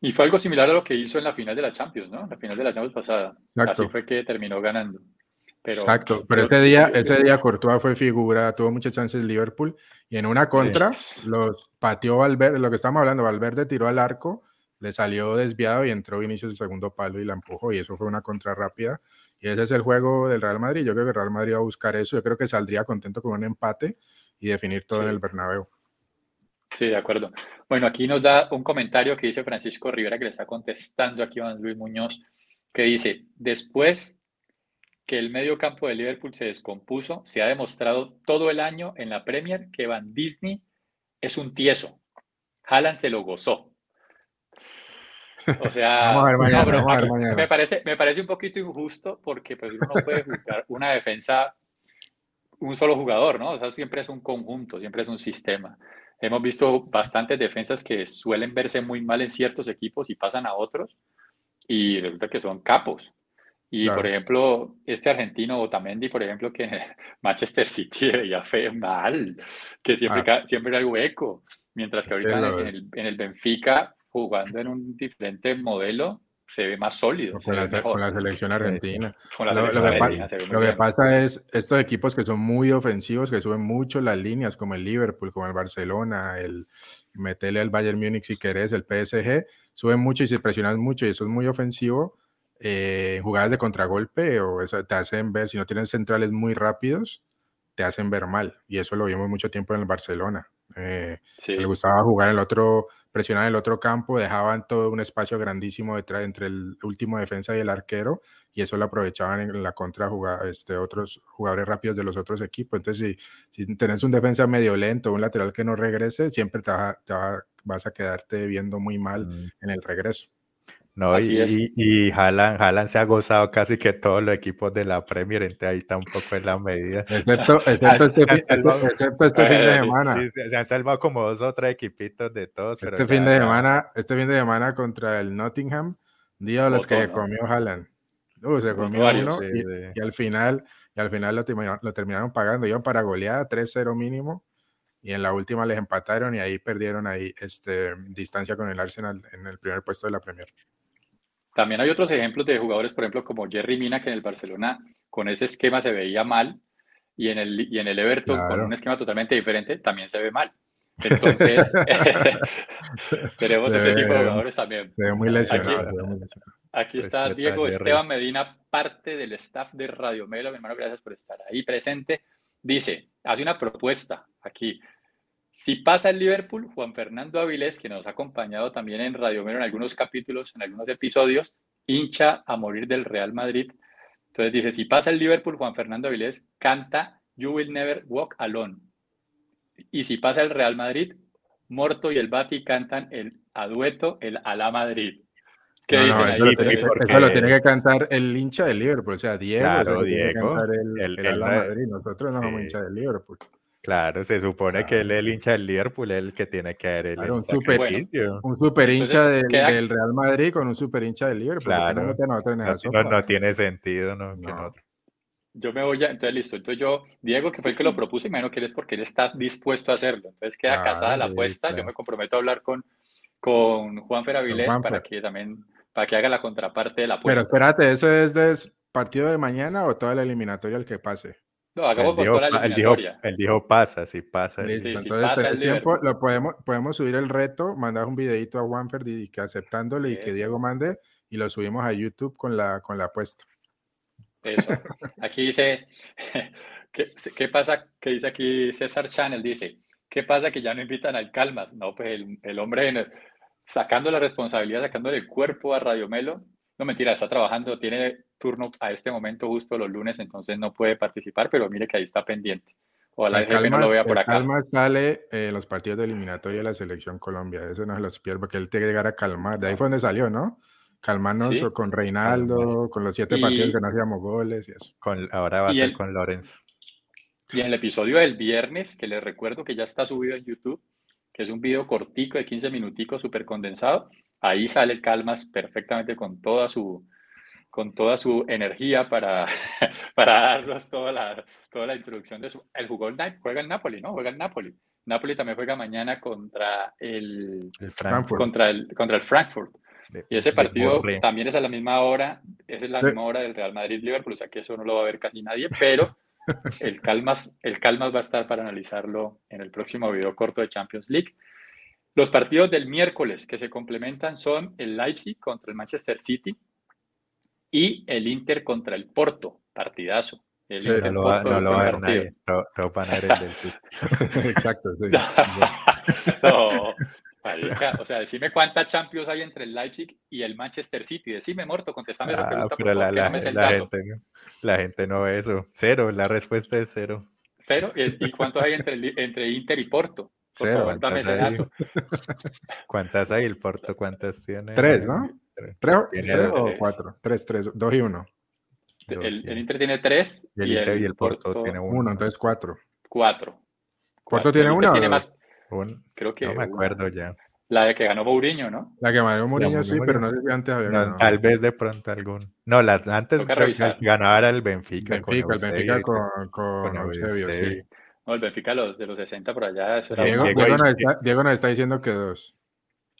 Y fue algo similar a lo que hizo en la final de la Champions, ¿no? La final de la Champions pasada. Así fue que terminó ganando. Exacto, pero ese día, ese día Courtois fue figura, tuvo muchas chances Liverpool y en una contra los pateó Valverde, lo que estamos hablando, Valverde tiró al arco le salió desviado y entró Vinicius el segundo palo y la empujó y eso fue una contra rápida. Y ese es el juego del Real Madrid. Yo creo que el Real Madrid va a buscar eso. Yo creo que saldría contento con un empate y definir todo en el Bernabéu. Sí, de acuerdo. Bueno, aquí nos da un comentario que dice Francisco Rivera, que le está contestando aquí a Juan Luis Muñoz, que dice, después que el medio campo de Liverpool se descompuso, se ha demostrado todo el año en la Premier que Van Disney es un tieso. Haaland se lo gozó. O sea, Me, parece, me parece un poquito injusto porque pues uno no puede jugar una defensa un solo jugador, ¿no? O sea, siempre es un conjunto, siempre es un sistema. Hemos visto bastantes defensas que suelen verse muy mal en ciertos equipos y pasan a otros y resulta que son capos. Y por ejemplo, este argentino Otamendi, por ejemplo, que en Manchester City ya fue mal, que siempre, ah. siempre hay hueco, mientras que ahorita en el, en el Benfica jugando en un diferente modelo, se ve más sólido. Con, la, selección argentina. lo, que, pasa es estos equipos que son muy ofensivos, que suben mucho las líneas, como el Liverpool, como el Barcelona, el metele al Bayern Múnich si querés, el PSG, suben mucho y se presionan mucho y eso es muy ofensivo. Eh, jugadas de contragolpe o te hacen ver, si no tienen centrales muy rápidos, te hacen ver mal. Y eso lo vimos mucho tiempo en el Barcelona. Eh, le gustaba jugar en el otro, presionar el otro campo, dejaban todo un espacio grandísimo detrás entre el último defensa y el arquero, y eso lo aprovechaban en la contra este, otros jugadores rápidos de los otros equipos. Entonces, si, si tenés un defensa medio lento, un lateral que no regrese, siempre te, vas a quedarte viendo muy mal mm. en el regreso. No, y, y, Haaland, se ha gozado casi que todos los equipos de la Premier, entonces ahí tampoco es la medida. Excepto, excepto, este, excepto este fin de semana. se, han salvado como dos o tres equipitos de todos. Este fin de semana, este fin de semana contra el Nottingham, día de los que comió Haaland. Uh, se comió uno y, al final, y al final lo, lo terminaron pagando. Iban para goleada 3-0 mínimo y en la última les empataron y ahí perdieron ahí este, distancia con el Arsenal en el primer puesto de la Premier. También hay otros ejemplos de jugadores, por ejemplo, como Jerry Mina, que en el Barcelona con ese esquema se veía mal, y en el, y en el Everton con un esquema totalmente diferente también se ve mal. Entonces, tenemos ese tipo de jugadores también. Se ve muy lesionado. Aquí, está Diego Esteban Medina, parte del staff de Radio Melo. Mi hermano, gracias por estar ahí presente. Dice, hace una propuesta aquí. Si pasa el Liverpool, Juan Fernando Avilés, que nos ha acompañado también en Radio Mero en algunos capítulos, en algunos episodios, hincha a morir del Real Madrid. Entonces dice, si pasa el Liverpool, Juan Fernando Avilés canta You Will Never Walk Alone. Y si pasa el Real Madrid, Morto y el Bati cantan el adueto, el Alá Madrid. ¿Qué dicen ahí? Eso, lo tiene que cantar el hincha del Liverpool, o sea, Diego, claro, Diego el, el, Madrid. Nosotros no somos hinchas del Liverpool. Claro, se supone que él, el hincha del Liverpool, es el que tiene que hacer el un, super, un super hincha del, Real Madrid con un super hincha del Liverpool. Claro, no, no, tiene sentido, ¿no? Yo me voy a, entonces listo, entonces yo, Diego, que fue el que lo propuso, y menos que él es porque él está dispuesto a hacerlo. Entonces queda casada la apuesta, yo me comprometo a hablar con, con Juan Feravilés para que también, para que haga la contraparte de la apuesta. Pero espérate, ¿eso es de partido de mañana o toda la eliminatoria el que pase? No, hagamos dijo, toda la eliminatoria. Él dijo, pasa, si pasa. entonces, tiempo, lo podemos, podemos subir el reto, mandar un videito a Juanfer y que aceptándole y que Diego mande y lo subimos a YouTube con la, con la apuesta. Eso. Aquí dice, ¿qué, ¿qué, pasa? Que dice aquí César Channel, dice, ¿qué pasa que ya no invitan al Calmas? No, pues el, el hombre sacando la responsabilidad, sacando el cuerpo a Radio Melo, no, mentira, está trabajando, tiene turno a este momento justo los lunes, entonces no puede participar, pero mire que ahí está pendiente. Ojalá el jefe no lo vea por acá. Calma sale en los partidos de eliminatoria de la selección Colombia, eso no se los pierde porque él tiene que llegar a calmar. De ahí fue donde salió, ¿no? Calmarnos con Reinaldo, con los siete partidos que no hacíamos goles y eso. Con, ahora va a ser con Lorenzo. Y en el episodio del viernes, que les recuerdo que ya está subido en YouTube, que es un video cortico de 15 minuticos, súper condensado, ahí sale Calmas perfectamente con toda su, con toda su energía para, para darnos toda la, toda la introducción de su... El jugó juega el Napoli, ¿no? Juega el Napoli. Napoli también juega mañana contra el, Frankfurt. Contra el, contra el Frankfurt. y ese partido también es a la misma hora, es la misma hora del Real Madrid-Liverpool, o sea que eso no lo va a ver casi nadie, pero el Calmas, el Calmas va a estar para analizarlo en el próximo video corto de Champions League. Los partidos del miércoles que se complementan son el Leipzig contra el Manchester City y el Inter contra el Porto, partidazo. El sí, no, lo va, no lo va a ver nadie, todo, para el del City. Exacto, sí. no, o sea, decime cuántas Champions hay entre el Leipzig y el Manchester City. Decime, Morto, contestame esa ah, pregunta. Pero la, la, la, gente, la gente no ve eso. Cero, la respuesta es cero. ¿Cero? ¿Y cuántos hay entre, entre Inter y Porto? Cero. ¿cuántas, hay? ¿Cuántas hay? El Porto, ¿cuántas tiene? Tres, ¿no? Tres, o cuatro. Tres, tres, dos y uno. El, Inter tiene tres. Y el, Inter y el Porto, tiene uno. entonces cuatro. Cuatro. ¿Porto tiene uno? Tiene más. Creo que. No me acuerdo ya. La de que ganó Mourinho, ¿no? La que ganó Mourinho, sí, pero no sé si antes había ganado. Tal vez de pronto algún. No, la, antes creo que ganaba el Benfica. Benfica, el Benfica con, con, Eusebio, sí. No, el Benfica los, de los 60 por allá. Eso era Diego, Diego, nos está, Diego, nos está, diciendo que dos.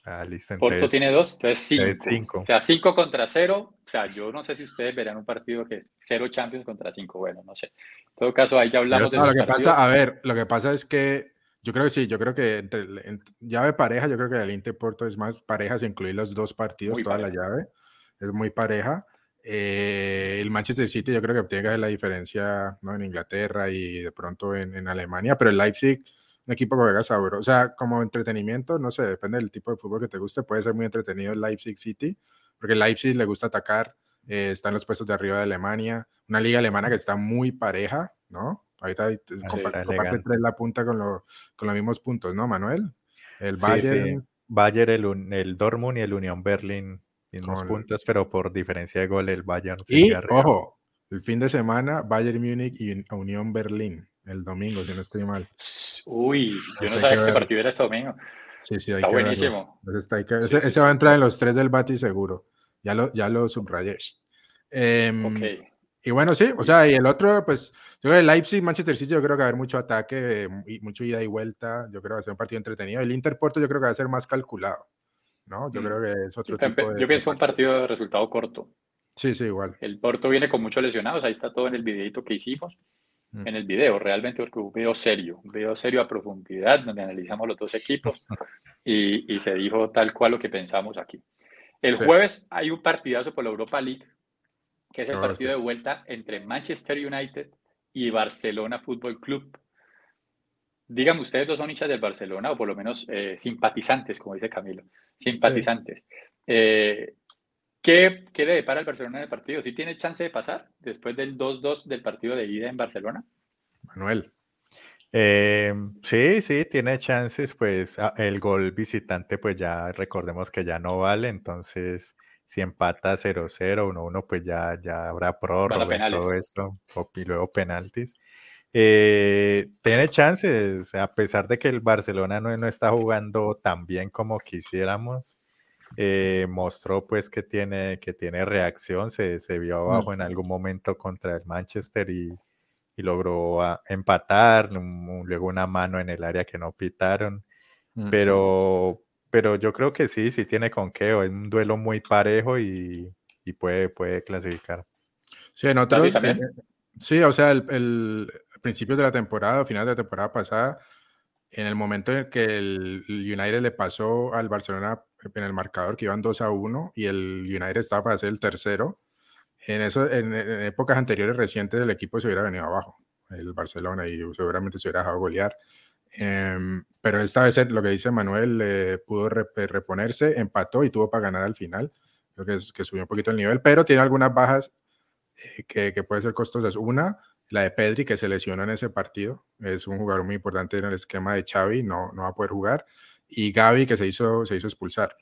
Ah, listo. Porto tiene dos, entonces cinco. cinco. O sea, cinco contra cero. O sea, yo no sé si ustedes verán un partido que es cero Champions contra cinco. Bueno, no sé. En todo caso, ahí ya hablamos de no, lo que pasa, A ver, lo que pasa es que yo creo que sí, yo creo que entre, entre llave pareja, yo creo que el Inter Porto es más pareja, si incluir los dos partidos, toda la llave. Es muy pareja. Eh, el Manchester City yo creo que hacer la diferencia ¿no? en Inglaterra y de pronto en, en, Alemania, pero el Leipzig, un equipo que juega sabroso, o sea, como entretenimiento, no sé, depende del tipo de fútbol que te guste, puede ser muy entretenido el Leipzig City, porque el Leipzig le gusta atacar, eh, está en los puestos de arriba de Alemania, una liga alemana que está muy pareja, ¿no? Ahorita comparte, comparte tres la punta con, lo, con los mismos puntos, ¿no, Manuel? El Bayern. Sí, Bayern, el, el Dortmund y el Unión Berlin mismos puntos, pero por diferencia de gol el Bayern. Y, ojo, el fin de semana, Bayern Múnich y Unión Berlín, el domingo, si no estoy mal. Uy, yo no sabía que este partido era este domingo. Sí, sí, está buenísimo. ese, va a entrar en los tres del Bati seguro. Ya lo, ya lo subrayé. Em, y bueno, sí, o sea, y el otro, pues, yo creo que el Leipzig, Manchester City, yo creo que va a haber mucho ataque, y mucho ida y vuelta. Yo creo que va a ser un partido entretenido. El Inter Porto, yo creo que va a ser más calculado. ¿No? Yo mm. creo que es otro yo tipo de, Yo pienso un partido de resultado corto. Sí, sí, igual. El Porto viene con muchos lesionados, ahí está todo en el videito que hicimos. Mm. En el video, realmente, porque un video serio, un video serio a profundidad, donde analizamos los dos equipos y, y se dijo tal cual lo que pensamos aquí. El jueves hay un partidazo por la Europa League, que es el partido de vuelta entre Manchester United y Barcelona Fútbol Club. Díganme, ustedes dos son hinchas del Barcelona, o por lo menos eh, simpatizantes, como dice Camilo simpatizantes. Eh, ¿qué, ¿Qué le depara el Barcelona en el partido? ¿Sí tiene chance de pasar después del 2-2 del partido de ida en Barcelona? Manuel. Eh, sí, sí, tiene chances, pues ah, el gol visitante, pues ya recordemos que ya no vale, entonces si empata 0-0, 1-1, pues ya, ya habrá prórroga y todo esto, y luego penaltis. Eh, tiene chances, a pesar de que el Barcelona no, no está jugando tan bien como quisiéramos. Eh, mostró pues que tiene, que tiene reacción, se, se vio abajo en algún momento contra el Manchester y, y logró ah, empatar, luego una mano en el área que no pitaron, pero, pero yo creo que sí, sí tiene con qué, es un duelo muy parejo y, y puede, puede clasificar. Sí, en otros, Sí, o sea, el, el principio de la temporada, final de la temporada pasada, en el momento en que el United le pasó al Barcelona en el marcador que iban 2 a 1 y el United estaba para ser el tercero, en, eso, en, épocas anteriores recientes el equipo se hubiera venido abajo, el Barcelona, y seguramente se hubiera dejado golear. Em, pero esta vez lo que dice Manuel, eh, pudo reponerse, empató y tuvo para ganar al final. Creo que, que subió un poquito el nivel, pero tiene algunas bajas eh, que, que, puede ser costosa. Una, la de Pedri, que se lesionó en ese partido. Es un jugador muy importante en el esquema de Xavi, no, no va a poder jugar. Y Gaby, que se hizo, se hizo expulsar.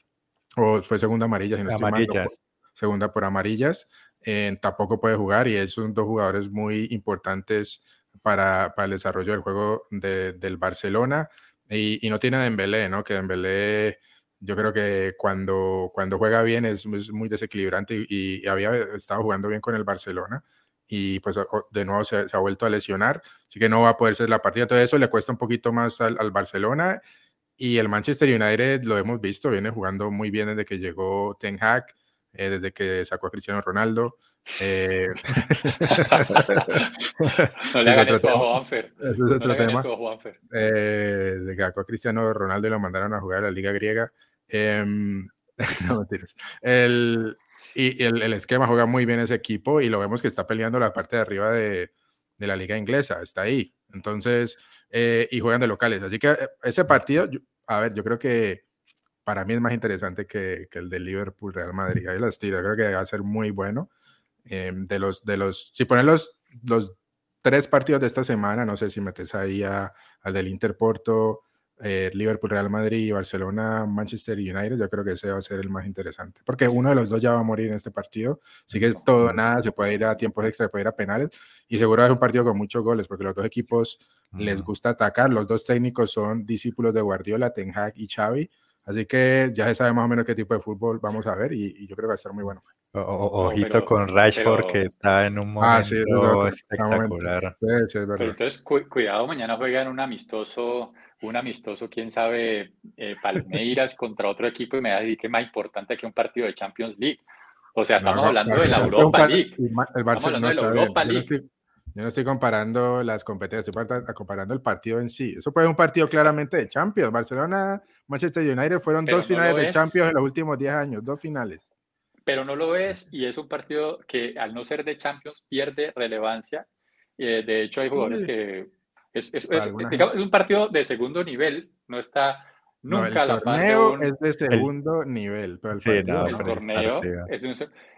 O fue segunda amarilla, si no amarillas. segunda por amarillas. Eh, tampoco puede jugar y esos son dos jugadores muy importantes para, para el desarrollo del juego de, del Barcelona. Y, y, no tiene a Dembélé, ¿no? Que Dembélé yo creo que cuando, cuando juega bien es, muy desequilibrante y, había estado jugando bien con el Barcelona y pues de nuevo se, ha vuelto a lesionar, así que no va a poder ser la partida. Todo eso le cuesta un poquito más al, Barcelona y el Manchester United lo hemos visto, viene jugando muy bien desde que llegó Ten Hag, eh, desde que sacó a Cristiano Ronaldo. Eh... no le hagan esto a Juanfer. Eso es otro tema. Eh, desde que sacó a Cristiano Ronaldo y lo mandaron a jugar a la Liga Griega. Em, no mentiras. El, y el, el, esquema juega muy bien ese equipo y lo vemos que está peleando la parte de arriba de, de la liga inglesa, está ahí. Entonces, eh, y juegan de locales. Así que eh, ese partido, a ver, yo creo que para mí es más interesante que, que el de Liverpool Real Madrid. Ahí las tiro, creo que va a ser muy bueno. Em, de los, de los, si ponen los, los tres partidos de esta semana, no sé si metes ahí a, al del Inter Porto, eh, Liverpool, Real Madrid y Barcelona, Manchester United, yo creo que ese va a ser el más interesante, porque uno de los dos ya va a morir en este partido, así que todo nada, se puede ir a tiempos extra, se puede ir a penales, y seguro es un partido con muchos goles, porque los dos equipos les gusta atacar, los dos técnicos son discípulos de Guardiola, Ten Hag y Xavi, así que ya se sabe más o menos qué tipo de fútbol vamos a ver, y, yo creo que va a estar muy bueno. ojito con Rashford que está en un ah, momento espectacular. entonces cuidado, mañana juegan un amistoso un amistoso, quién sabe, eh, Palmeiras contra otro equipo y me va a decir que es más importante que un partido de Champions League. O sea, estamos hablando de la Europa League. estamos hablando de la Europa League. Yo no, estoy, comparando las competencias, estoy comparando el partido en sí. Eso puede ser un partido claramente de Champions. Barcelona, Manchester United fueron dos finales de Champions en los últimos 10 años, dos finales. Pero no lo es y es un partido que al no ser de Champions pierde relevancia. Eh, de hecho, hay jugadores que es, es, es, un partido de segundo nivel, no está nunca el torneo es de segundo nivel, pero el, torneo es un,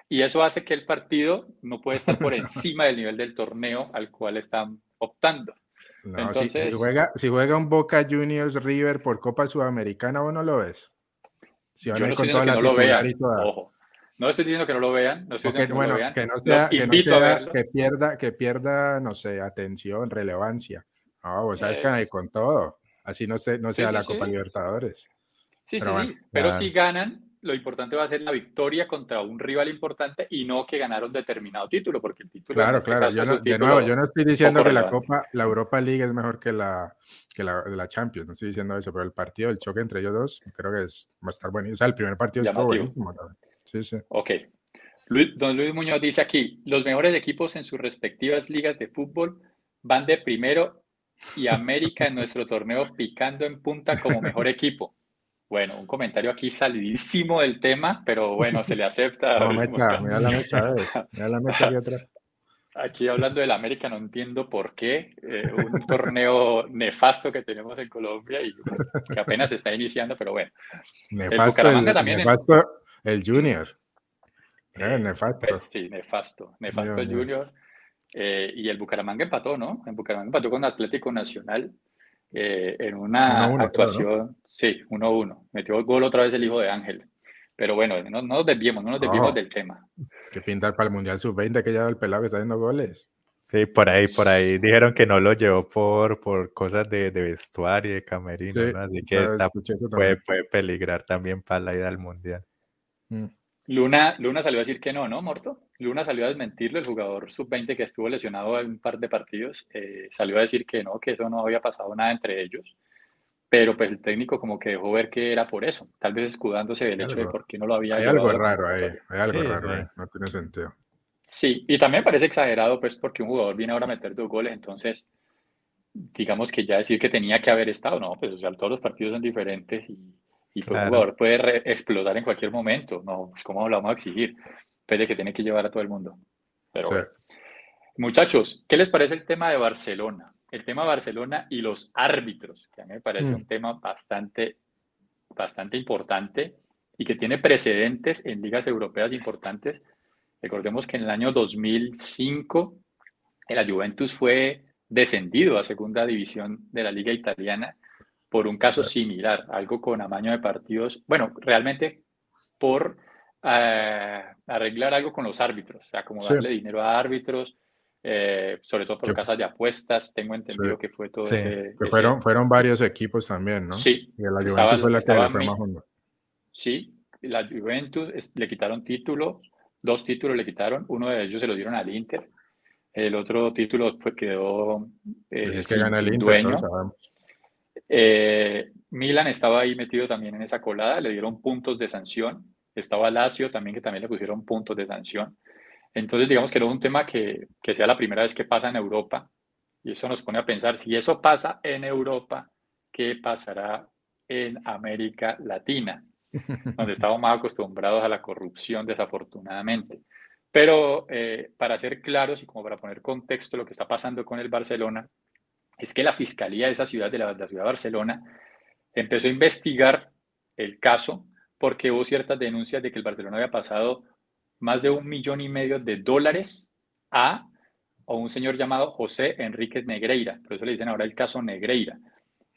y eso hace que el partido no puede estar por encima del nivel del torneo al cual están optando. Entonces, si, juega, si juega un Boca Juniors River por Copa Sudamericana, ¿o no lo ves? Si van yo no con toda la no lo vea, ojo. No estoy diciendo que no lo vean, no estoy que, no lo vean. Que no sea, que, que, pierda, que pierda, no sé, atención, relevancia. No, vos sabes que hay con todo. Así no, se, no sea la Copa Libertadores. Sí, sí, sí. Pero si ganan, lo importante va a ser la victoria contra un rival importante y no que ganaron determinado título, porque el título. Claro, este claro. Yo no, de nuevo, yo no estoy diciendo que la Copa, la Europa League es mejor que la, que la, la, Champions, no estoy diciendo eso, pero el partido, el choque entre ellos dos, creo que es, va a estar buenísimo. O sea, el primer partido estuvo buenísimo. Sí, sí. Ok. don Luis Muñoz dice aquí: los mejores equipos en sus respectivas ligas de fútbol van de primero y América en nuestro torneo picando en punta como mejor equipo. Bueno, un comentario aquí salidísimo del tema, pero bueno, se le acepta. No, mecha, mira la mecha, mira la mecha aquí atrás. Aquí hablando del América, no entiendo por qué eh, un torneo nefasto que tenemos en Colombia y que apenas está iniciando, pero bueno. Nefasto el, también nefasto el Junior. Eh, nefasto. Pues, sí, nefasto. Nefasto el Junior. Eh, y el Bucaramanga empató, ¿no? En Bucaramanga empató con Atlético Nacional. Eh, en una actuación, sí, 1-1. Metió el gol otra vez el hijo de Ángel. Pero bueno, no, nos desviemos, no nos desviemos del tema. Que pintar para el Mundial Sub-20 que ya el pelado que está haciendo goles. Sí, por ahí, por ahí dijeron que no lo llevó por, por cosas de, de vestuario y de camerino, así que esta puede, puede, peligrar también para la ida al Mundial. Mm. Luna, Luna salió a decir que no, ¿no, Morto? Luna salió a desmentirlo, el jugador sub-20 que estuvo lesionado en un par de partidos, eh, salió a decir que no, que eso no había pasado nada entre ellos, pero pues el técnico como que dejó ver que era por eso, tal vez escudándose del hecho de por qué no lo había Hay algo raro ahí, hay algo raro ahí, no tiene sentido. Sí, y también parece exagerado pues porque un jugador viene ahora a meter dos goles, entonces digamos que ya decir que tenía que haber estado, no, pues o sea, todos los partidos son diferentes y y pues un jugador puede explotar en cualquier momento. No, pues cómo lo vamos a exigir. Pede que tiene que llevar a todo el mundo. Pero muchachos, ¿qué les parece el tema de Barcelona? El tema de Barcelona y los árbitros, que a mí me parece mm. un tema bastante, bastante importante y que tiene precedentes en ligas europeas importantes. Recordemos que en el año 2005 la Juventus fue descendido a segunda división de la liga italiana por un caso similar, algo con amaño de partidos, bueno, realmente por eh, arreglar algo con los árbitros, o sea, como darle dinero a árbitros, eh, sobre todo por casas de apuestas, tengo entendido que fue todo ese, fueron, fueron varios equipos también, ¿no? Sí. Y la Juventus fue la que le fue más hondo. Sí, la Juventus le quitaron títulos, dos títulos le quitaron, uno de ellos se lo dieron al Inter, el otro título quedó eh, pues es que gana el Inter, dueño. Eh, Milan estaba ahí metido también en esa colada, le dieron puntos de sanción. Estaba Lazio también, que también le pusieron puntos de sanción. Entonces, digamos que era un tema que, que sea la primera vez que pasa en Europa. Y eso nos pone a pensar, si eso pasa en Europa, ¿qué pasará en América Latina? Donde estamos más acostumbrados a la corrupción, desafortunadamente. Pero eh, para ser claros y como para poner contexto lo que está pasando con el Barcelona, es que la fiscalía de esa ciudad, de la, ciudad de Barcelona, empezó a investigar el caso porque hubo ciertas denuncias de que el Barcelona había pasado más de un millón y medio de dólares a, un señor llamado José Enríquez Negreira, por eso le dicen ahora el caso Negreira.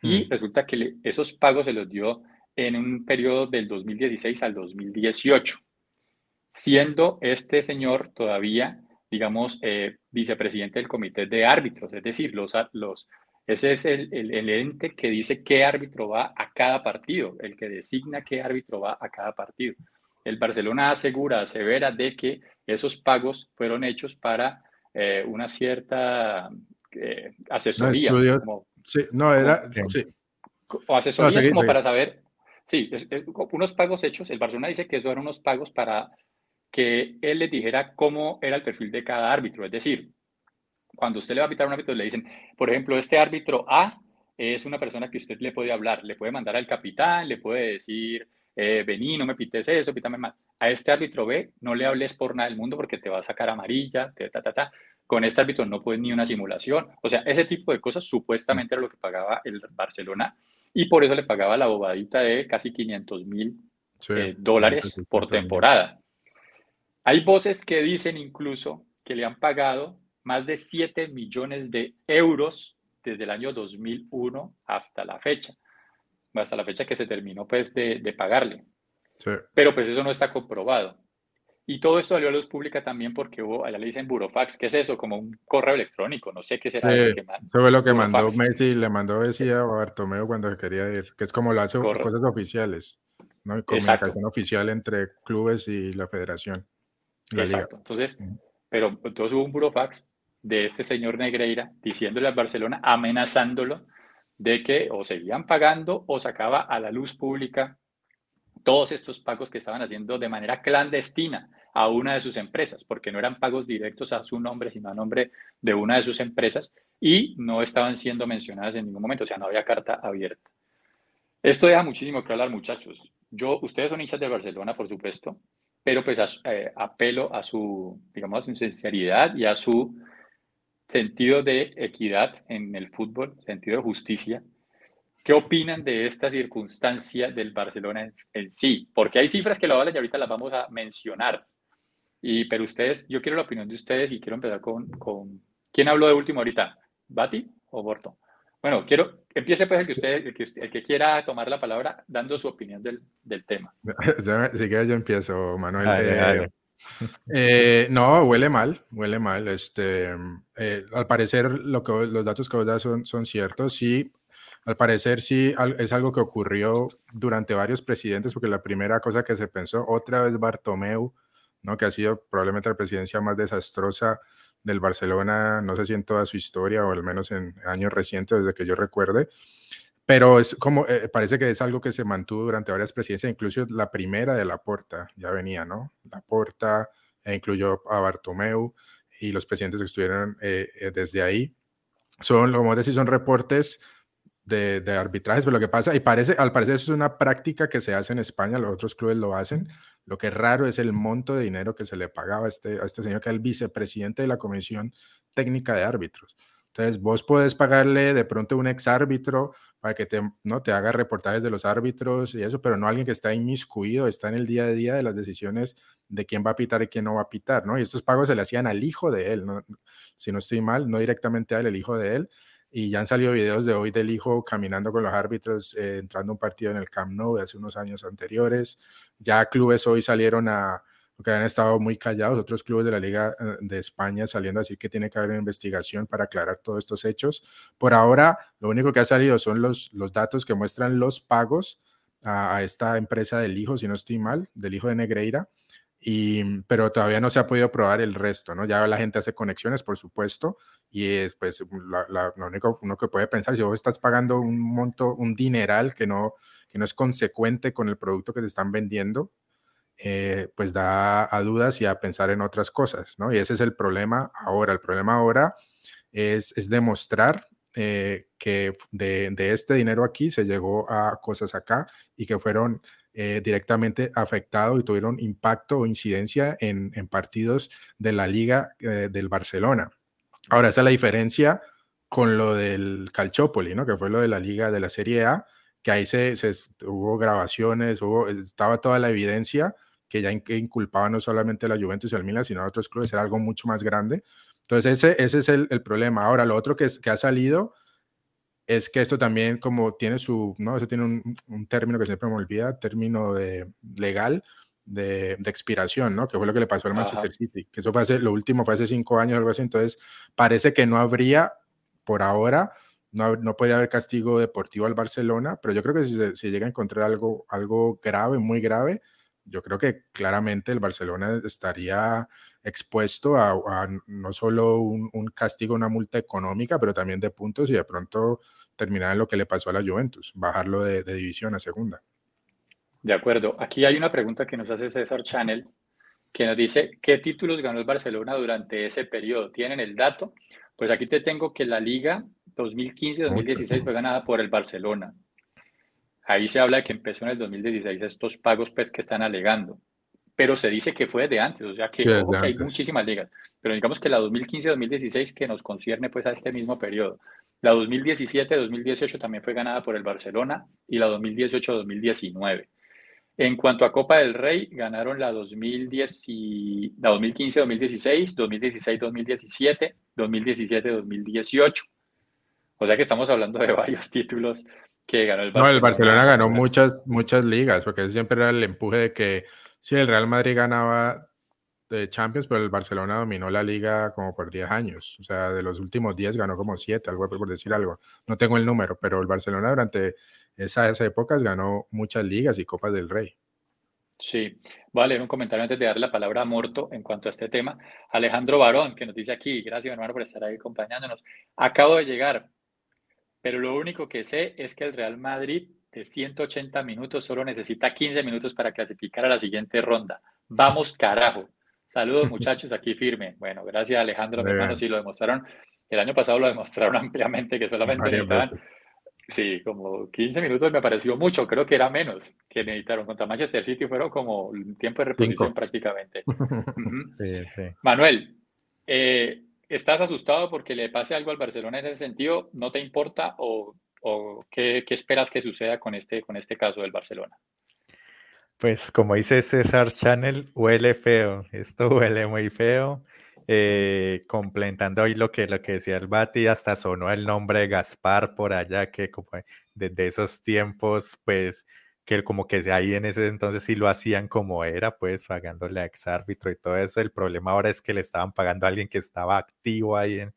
Y mm. resulta que esos pagos se los dio en un periodo del 2016 al 2018, siendo este señor todavía digamos, eh, vicepresidente del comité de árbitros, es decir, los, los, ese es el, el, ente que dice qué árbitro va a cada partido, el que designa qué árbitro va a cada partido. El Barcelona asegura, asevera de que esos pagos fueron hechos para eh, una cierta eh, asesoría. como, sí, no, era, sí. O asesoría como para saber, sí, unos pagos hechos, el Barcelona dice que eso eran unos pagos para que él les dijera cómo era el perfil de cada árbitro. Es decir, cuando usted le va a pitar a un árbitro, le dicen, por ejemplo, este árbitro A es una persona que usted le puede hablar, le puede mandar al capitán, le puede decir, eh, vení, no me pites eso, pítame mal. A este árbitro B no le hables por nada del mundo porque te va a sacar amarilla, ta, ta, ta. Con este árbitro no puedes ni una simulación. O sea, ese tipo de cosas supuestamente era lo que pagaba el Barcelona y por eso le pagaba la bobadita de casi 500 mil eh, dólares por temporada. Hay voces que dicen incluso que le han pagado más de 7 millones de euros desde el año 2001 hasta la fecha, hasta la fecha que se terminó pues de, pagarle. Pero pues eso no está comprobado. Y todo esto salió a luz pública también porque hubo, allá le dicen burofax. ¿Qué es eso? Como un correo electrónico. No sé qué será eso. Que eso fue lo que mandó Messi, le mandó Messi a Bartomeu cuando quería ir, que es como lo hace cosas oficiales, ¿no? comunicación oficial entre clubes y la federación. Exacto. Entonces, pero entonces hubo un burofax de este señor Negreira diciéndole a Barcelona, amenazándolo de que o seguían pagando o sacaba a la luz pública todos estos pagos que estaban haciendo de manera clandestina a una de sus empresas, porque no eran pagos directos a su nombre, sino a nombre de una de sus empresas y no estaban siendo mencionadas en ningún momento, o sea, no había carta abierta. Esto deja muchísimo que hablar, muchachos. Yo, ustedes son hinchas de Barcelona, por supuesto, pero pues eh, apelo a su, digamos, a su sinceridad y a su sentido de equidad en el fútbol, sentido de justicia. ¿Qué opinan de esta circunstancia del Barcelona en, sí? Porque hay cifras que lo valen y ahorita las vamos a mencionar. Y, pero ustedes, yo quiero la opinión de ustedes y quiero empezar con, con ¿quién habló de último ahorita? ¿Bati o Borto? Bueno, quiero, empiece pues el que usted, el que, quiera tomar la palabra dando su opinión del, del tema. Si quieres yo empiezo, Manuel. Eh, eh, no, huele mal, huele mal. Este, eh, al parecer lo que, los datos que vos das son, son ciertos. Sí, al parecer sí es algo que ocurrió durante varios presidentes, porque la primera cosa que se pensó, otra vez Bartomeu, ¿no? que ha sido probablemente la presidencia más desastrosa del Barcelona, no sé si en toda su historia o al menos en años recientes, desde que yo recuerde. Pero es como, eh, parece que es algo que se mantuvo durante varias presidencias, incluso la primera de Laporta ya venía, ¿no? Laporta e incluyó a Bartomeu y los presidentes que estuvieron eh, eh, desde ahí. Son, como decís, son reportes de, arbitrajes, pero lo que pasa, y parece, al parecer eso es una práctica que se hace en España, los otros clubes lo hacen, lo que es raro es el monto de dinero que se le pagaba a este, a este señor, que es el vicepresidente de la Comisión Técnica de Árbitros. Entonces, vos podés pagarle de pronto un ex árbitro para que te, ¿no? te haga reportajes de los árbitros y eso, pero no alguien que está inmiscuido, está en el día a día de las decisiones de quién va a pitar y quién no va a pitar, ¿no? Y estos pagos se le hacían al hijo de él, si no estoy mal, no directamente a él, el hijo de él, y ya han salido videos de hoy del hijo caminando con los árbitros, eh, entrando un partido en el Camp Nou de hace unos años anteriores. Ya clubes hoy salieron a, porque han estado muy callados, otros clubes de la Liga eh, de España saliendo a decir que tiene que haber una investigación para aclarar todos estos hechos. Por ahora, lo único que ha salido son los, los datos que muestran los pagos a, esta empresa del hijo, si no estoy mal, del hijo de Negreira y, pero todavía no se ha podido probar el resto, ¿no? Ya la gente hace conexiones, por supuesto, y es pues lo único uno que puede pensar, si vos estás pagando un monto, un dineral que no, que no es consecuente con el producto que te están vendiendo, eh, pues da a dudas y a pensar en otras cosas, ¿no? Y ese es el problema ahora. El problema ahora es, es demostrar eh, que de, de, este dinero aquí se llegó a cosas acá y que fueron eh, directamente afectados y tuvieron impacto o incidencia en, partidos de la liga del Barcelona. Ahora, esa es la diferencia con lo del Calciopoli, ¿no? que fue lo de la liga de la Serie A, que ahí se, hubo grabaciones, hubo, estaba toda la evidencia que ya inculpaba no solamente a la Juventus y al Milan, sino a otros clubes, era algo mucho más grande. Entonces, ese, ese es el, el problema. Ahora, lo otro que, es, que ha salido es que esto también como tiene su, ¿no? Eso tiene un, término que siempre me olvida, término de, legal de, expiración, ¿no? Que fue lo que le pasó al Manchester City, que eso fue hace, lo último fue hace cinco años o algo así, entonces parece que no habría, por ahora, no, no podría haber castigo deportivo al Barcelona, pero yo creo que si se, llega a encontrar algo, algo grave, muy grave, yo creo que claramente el Barcelona estaría expuesto a, no solo un, un, castigo, una multa económica, pero también de puntos y de pronto terminar en lo que le pasó a la Juventus, bajarlo de, división a segunda. De acuerdo. Aquí hay una pregunta que nos hace César Chanel, que nos dice, ¿qué títulos ganó el Barcelona durante ese periodo? ¿Tienen el dato? Pues aquí te tengo que la liga 2015-2016 fue ganada por el Barcelona. Ahí se habla de que empezó en el 2016 estos pagos pues, que están alegando, pero se dice que fue de antes, o sea que, que hay muchísimas ligas, pero digamos que la 2015-2016 que nos concierne pues a este mismo periodo. La 2017-2018 también fue ganada por el Barcelona y la 2018-2019. En cuanto a Copa del Rey, ganaron la, 2010 la 2015-2016, 2016-2017, 2017-2018. O sea que estamos hablando de varios títulos que ganó el Barcelona. No, el Barcelona ganó muchas, muchas ligas, porque siempre era el empuje de que si el Real Madrid ganaba de Champions, pero el Barcelona dominó la liga como por 10 años. O sea, de los últimos 10 ganó como 7, algo por decir algo. No tengo el número, pero el Barcelona durante esas épocas ganó muchas ligas y Copas del Rey. Sí, voy a leer un comentario antes de darle la palabra a Morto en cuanto a este tema. Alejandro Barón, que nos dice aquí, gracias hermano por estar ahí acompañándonos. Acabo de llegar, pero lo único que sé es que el Real Madrid de 180 minutos solo necesita 15 minutos para clasificar a la siguiente ronda. Vamos carajo. Saludos muchachos, aquí firme. Bueno, gracias Alejandro, mi hermano, sí lo demostraron. El año pasado lo demostraron ampliamente que solamente necesitaban Sí, como 15 minutos me pareció mucho, creo que era menos que necesitaron. Contra Manchester City fueron como tiempo de reposición prácticamente. sí, sí. Manuel, eh, ¿estás asustado porque le pase algo al Barcelona en ese sentido? ¿No te importa o, qué, esperas que suceda con este, con este caso del Barcelona? Pues como dice César Channel, huele feo, esto huele muy feo. Eh, complementando hoy lo que, lo que decía el Bati, hasta sonó el nombre de Gaspar por allá, que como desde esos tiempos, pues, que como que ahí en ese entonces sí lo hacían como era, pues, pagándole a ex árbitro y todo eso. El problema ahora es que le estaban pagando a alguien que estaba activo ahí en,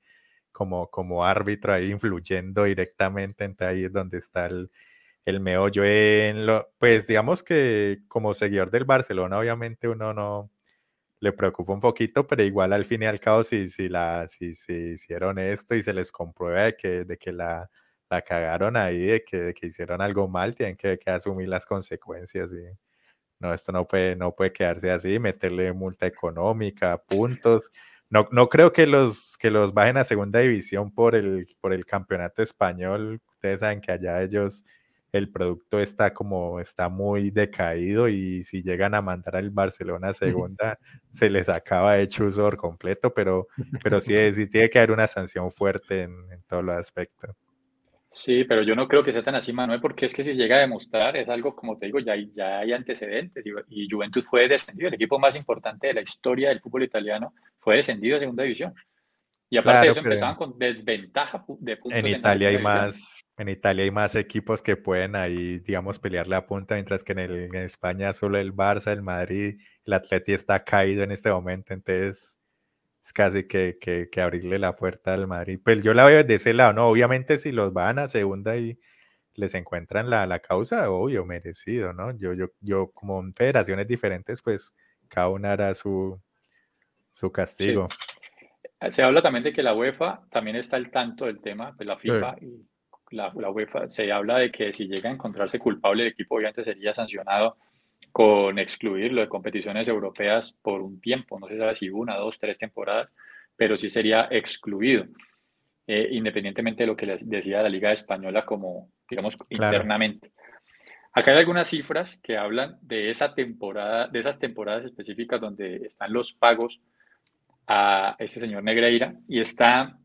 como, como árbitro, ahí influyendo directamente, entre ahí es donde está el, el meollo. En lo, pues, digamos que como seguidor del Barcelona, obviamente uno no le preocupa un poquito, pero igual al fin y al cabo, si, si, la, si, si hicieron esto y se les comprueba que, de que la, la cagaron ahí, de que, de que hicieron algo mal, tienen que, que, asumir las consecuencias. Y no, esto no puede, no puede quedarse así, meterle multa económica, puntos. No, no creo que los, que los bajen a segunda división por el, por el campeonato español. Ustedes saben que allá ellos el producto está como está muy decaído y si llegan a mandar al Barcelona a segunda se les acaba de chuzor completo, pero, pero sí, sí tiene que haber una sanción fuerte en, todos los aspectos. Sí, pero yo no creo que sea tan así, Manuel, porque es que si llega a demostrar, es algo, como te digo, ya, ya hay antecedentes y Juventus fue descendido, el equipo más importante de la historia del fútbol italiano fue descendido a segunda división. Y aparte de eso, empezaban con desventaja de puntos. En Italia hay más, en Italia hay más equipos que pueden ahí, digamos, pelearle a punta, mientras que en, el, en España solo el Barça, el Madrid, el Atleti está caído en este momento, entonces es casi que, que, que, abrirle la puerta al Madrid. Pues yo la veo de ese lado, ¿no? Obviamente si los van a segunda y les encuentran la, la causa, obvio, merecido, ¿no? Yo, yo, yo como en federaciones diferentes, pues cada una hará su, su castigo. Se habla también de que la UEFA también está al tanto del tema, pues la FIFA y la, UEFA, se habla de que si llega a encontrarse culpable el equipo obviamente sería sancionado con excluirlo de competiciones europeas por un tiempo, no se sabe si una, dos, tres temporadas, pero sí sería excluido, eh, independientemente de lo que decía la Liga Española como, digamos, internamente. Acá hay algunas cifras que hablan de esa temporada, de esas temporadas específicas donde están los pagos a este señor Negreira y está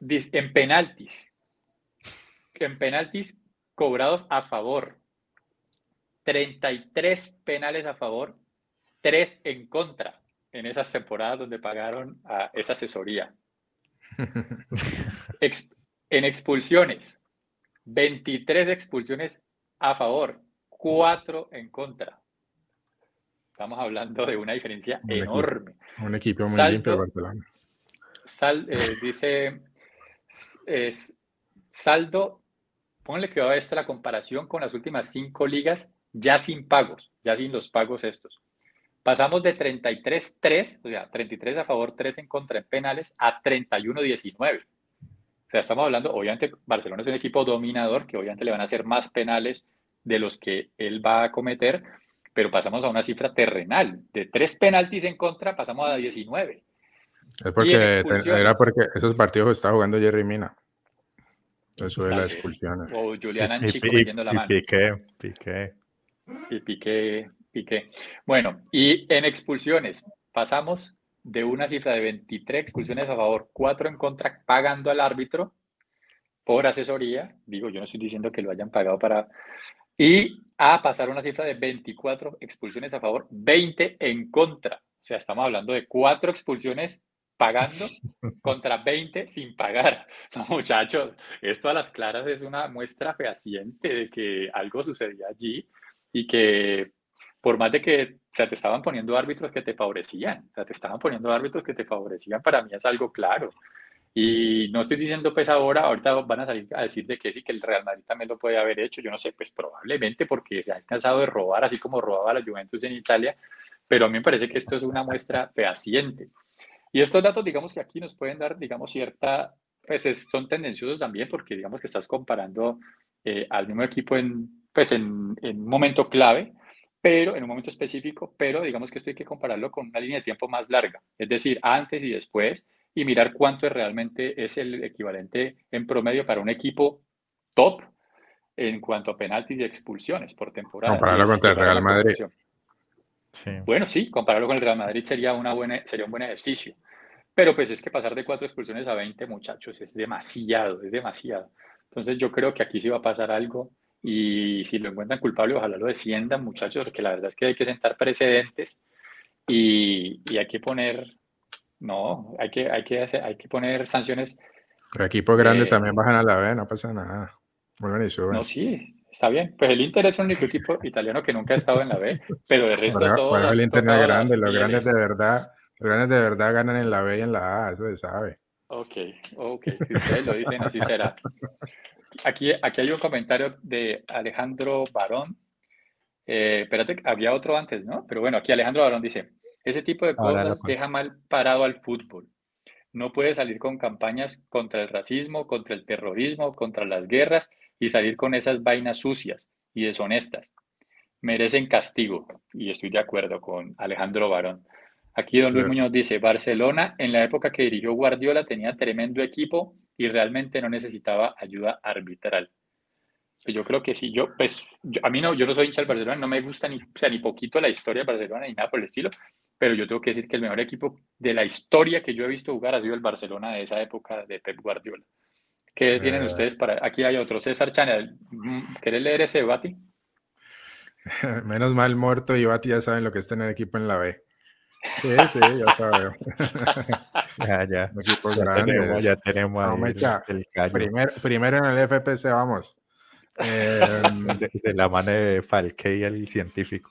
en penaltis. En penaltis cobrados a favor. 33 penales a favor, 3 en contra en esas temporadas donde pagaron a esa asesoría. en expulsiones, 23 expulsiones a favor, 4 en contra. Estamos hablando de una diferencia enorme. un equipo muy limpio Barcelona. Sal, eh, dice es, saldo, ponle que va a esto la comparación con las últimas cinco ligas ya sin pagos, ya sin los pagos estos. Pasamos de 33-3, o sea, 33 a favor, 3 en contra en penales, a 31-19. O sea, estamos hablando, obviamente, Barcelona es un equipo dominador, que obviamente le van a hacer más penales de los que él va a cometer, pero pasamos a una cifra terrenal. De tres penaltis en contra, pasamos a 19. Es porque era porque esos partidos estaba jugando Jerry Mina. Eso de las expulsiones. O Julián Anchico metiendo la mano. Y Piqué, Piqué. Y Piqué, Piqué. Bueno, y en expulsiones pasamos de una cifra de 23 expulsiones a favor, 4 en contra, pagando al árbitro por asesoría. Digo, yo no estoy diciendo que lo hayan pagado para y a pasar una cifra de 24 expulsiones a favor, 20 en contra. O sea, estamos hablando de cuatro expulsiones pagando contra 20 sin pagar. No, muchachos, esto a las claras es una muestra fehaciente de que algo sucedía allí y que por más de que o te estaban poniendo árbitros que te favorecían, o sea, te estaban poniendo árbitros que te favorecían, para mí es algo claro. Y no estoy diciendo pues ahora, ahorita van a salir a decir de que sí, que el Real Madrid también lo puede haber hecho, yo no sé, pues probablemente porque se ha cansado de robar, así como robaba la Juventus en Italia, pero a mí me parece que esto es una muestra fehaciente. Y estos datos, digamos que aquí nos pueden dar, digamos, cierta, pues son tendenciosos también porque digamos que estás comparando eh, al mismo equipo en, pues en, en un momento clave, pero en un momento específico, pero digamos que esto hay que compararlo con una línea de tiempo más larga, es decir, antes y después, y mirar cuánto es realmente es el equivalente en promedio para un equipo top en cuanto a penaltis y expulsiones por temporada. Compararlo contra el Real Madrid. Bueno, sí, compararlo con el Real Madrid sería, una buena, sería un buen ejercicio. Pero pues es que pasar de cuatro expulsiones a 20, muchachos, es demasiado, es demasiado. Entonces yo creo que aquí sí va a pasar algo y si lo encuentran culpable, ojalá lo desciendan, muchachos, porque la verdad es que hay que sentar precedentes y, y hay que poner no, hay que, hay que, hacer, hay que poner sanciones. equipos grandes también bajan a la B, no pasa nada. Vuelven y suben. No, sí, está bien. Pues el Inter es el único equipo italiano que nunca ha estado en la B, pero el resto de todo. el Inter no es grande, los grandes de verdad, los grandes de verdad ganan en la B y en la A, eso se sabe. Ok, ok, si ustedes lo dicen, así será. Aquí, aquí hay un comentario de Alejandro Barón. Eh, espérate, había otro antes, ¿no? Pero bueno, aquí Alejandro Barón dice, ese tipo de cosas deja mal parado al fútbol. No puede salir con campañas contra el racismo, contra el terrorismo, contra las guerras y salir con esas vainas sucias y deshonestas. Merecen castigo y estoy de acuerdo con Alejandro Barón. Aquí don Luis Muñoz dice, Barcelona en la época que dirigió Guardiola tenía tremendo equipo y realmente no necesitaba ayuda arbitral. Pues yo creo que sí, yo, pues, a mí no, yo no soy hincha del Barcelona, no me gusta ni, sea, ni poquito la historia de Barcelona ni nada por el estilo, pero yo tengo que decir que el mejor equipo de la historia que yo he visto jugar ha sido el Barcelona de esa época de Pep Guardiola. ¿Qué tienen eh. ustedes para...? Aquí hay otro, César Chanel. ¿Querés leer ese, Bati? Menos mal, Muerto y Bati ya saben lo que es tener equipo en la B. Sí, sí, ya sabemos. ya, ya. ya tenemos, ya tenemos el Primer, primero en el FPC, vamos. Em, de, la mano de Falque y el científico.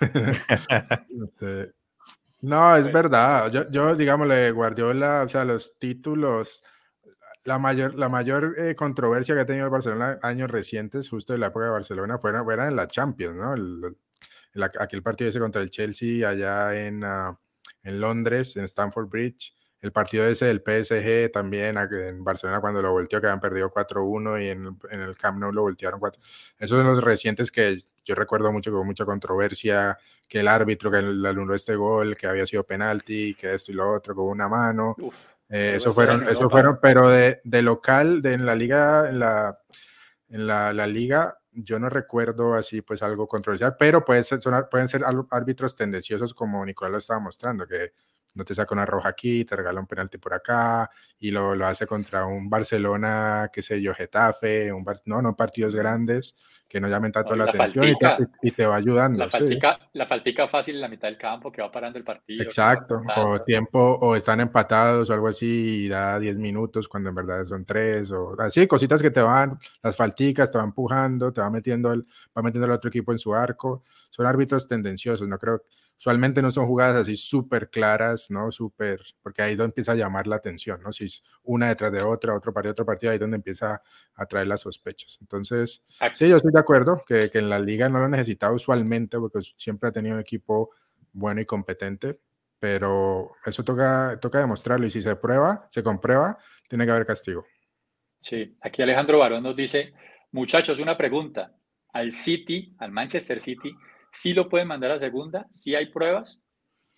no, es verdad. Yo, yo, digámosle, Guardiola, o sea, los títulos, la mayor, la mayor eh, controversia que ha tenido el Barcelona años recientes, justo en la época de Barcelona, fueron, eran en la Champions, ¿no? El, aquel partido ese contra el Chelsea allá en, ah, en Londres, en Stamford Bridge el partido ese del PSG también en Barcelona cuando lo volteó, que habían perdido 4-1 y en, en, el Camp Nou lo voltearon 4. Esos son los recientes que yo recuerdo mucho con mucha controversia, que el árbitro que anuló este gol, que había sido penalti, que esto y lo otro, con una mano. Eh, eso fueron, eso fueron, pero de, de, local, de en la liga, en la, en la, la, liga, yo no recuerdo así pues algo controversial, pero pueden ser, pueden ser árbitros tendenciosos como Nicolás lo estaba mostrando, que no te saca una roja aquí, te regala un penalti por acá, y lo, lo hace contra un Barcelona, qué sé yo, Getafe, un no, no partidos grandes que no llamen tanto la, atención y, te, va ayudando. La faltica, la faltica fácil en la mitad del campo que va parando el partido. Exacto, o tiempo, o están empatados o algo así y da 10 minutos cuando en verdad son 3, o así, cositas que te van, las falticas te van empujando, te va metiendo, el, va metiendo el otro equipo en su arco. Son árbitros tendenciosos, no creo usualmente no son jugadas así súper claras, ¿no? Súper, porque ahí es donde empieza a llamar la atención, ¿no? Si es una detrás de otra, otro partido, otro partido, ahí es donde empieza a traer las sospechas. Entonces, sí, yo estoy de acuerdo que, que en la liga no lo necesitaba usualmente porque siempre ha tenido un equipo bueno y competente, pero eso toca, toca demostrarlo y si se prueba, se comprueba, tiene que haber castigo. Sí, aquí Alejandro Barón nos dice, muchachos, una pregunta. Al City, al Manchester City, sí lo pueden mandar a segunda, sí hay pruebas,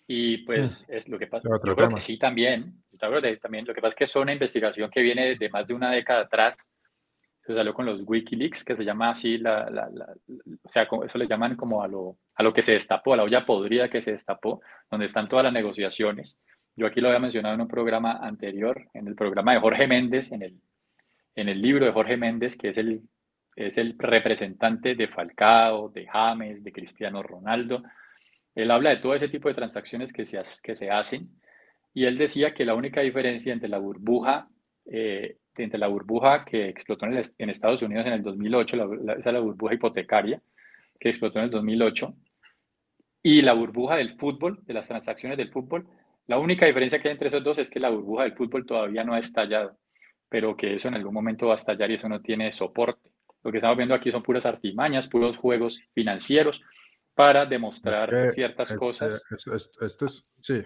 y pues mm. es lo que pasa. Yo creo que sí también, también. Lo que pasa es que es una investigación que viene de más de una década atrás. Se salió con los Wikileaks, que se llama así, la, la, o sea, eso le llaman como a lo, a lo que se destapó, a la olla podrida que se destapó, donde están todas las negociaciones. Yo aquí lo había mencionado en un programa anterior, en el programa de Jorge Méndez, en el, en el libro de Jorge Méndez, que es el es el representante de Falcao, de James, de Cristiano Ronaldo. Él habla de todo ese tipo de transacciones que se, hacen y él decía que la única diferencia entre la burbuja, eh, entre la burbuja que explotó en, Estados Unidos en el 2008, la, esa la burbuja hipotecaria que explotó en el 2008, y la burbuja del fútbol, de las transacciones del fútbol. La única diferencia que hay entre esos dos es que la burbuja del fútbol todavía no ha estallado, pero que eso en algún momento va a estallar y eso no tiene soporte. Lo que estamos viendo aquí son puras artimañas, puros juegos financieros para demostrar ciertas cosas. esto es, sí.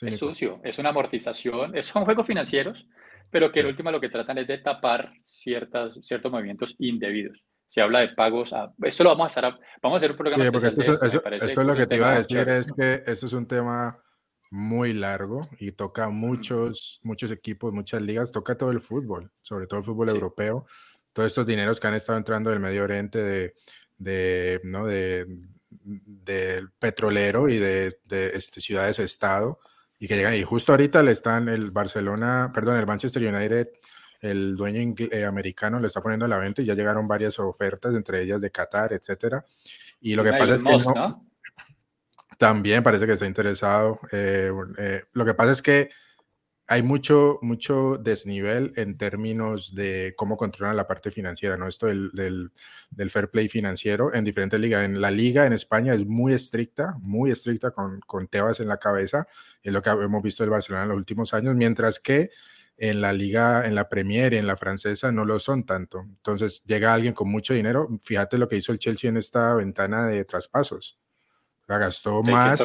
es sucio, es una amortización, son juegos financieros, pero que en última lo que tratan es de tapar ciertas, ciertos movimientos indebidos. Se habla de pagos, esto lo vamos a estar, vamos a hacer un programa sí, porque esto, es lo que te iba a decir, es que esto es un tema muy largo y toca muchos, muchos equipos, muchas ligas, toca todo el fútbol, sobre todo el fútbol europeo, todos estos dineros que han estado entrando del Medio Oriente de, de, ¿no? de, del petrolero y de, de este, ciudades-estado y que llegan y justo ahorita le están el Barcelona, perdón, el Manchester United, el dueño eh, americano le está poniendo a la venta y ya llegaron varias ofertas, entre ellas de Qatar, etcétera. Y lo que pasa es que no, también parece que está interesado. Eh, eh, lo que pasa es que hay mucho, mucho desnivel en términos de cómo controlan la parte financiera, ¿no? Esto del, del, fair play financiero en diferentes ligas. En la liga en España es muy estricta, muy estricta con, con Tebas en la cabeza, es lo que hemos visto del Barcelona en los últimos años, mientras que en la liga, en la Premier y en la francesa no lo son tanto. Entonces llega alguien con mucho dinero, fíjate lo que hizo el Chelsea en esta ventana de traspasos gastó más.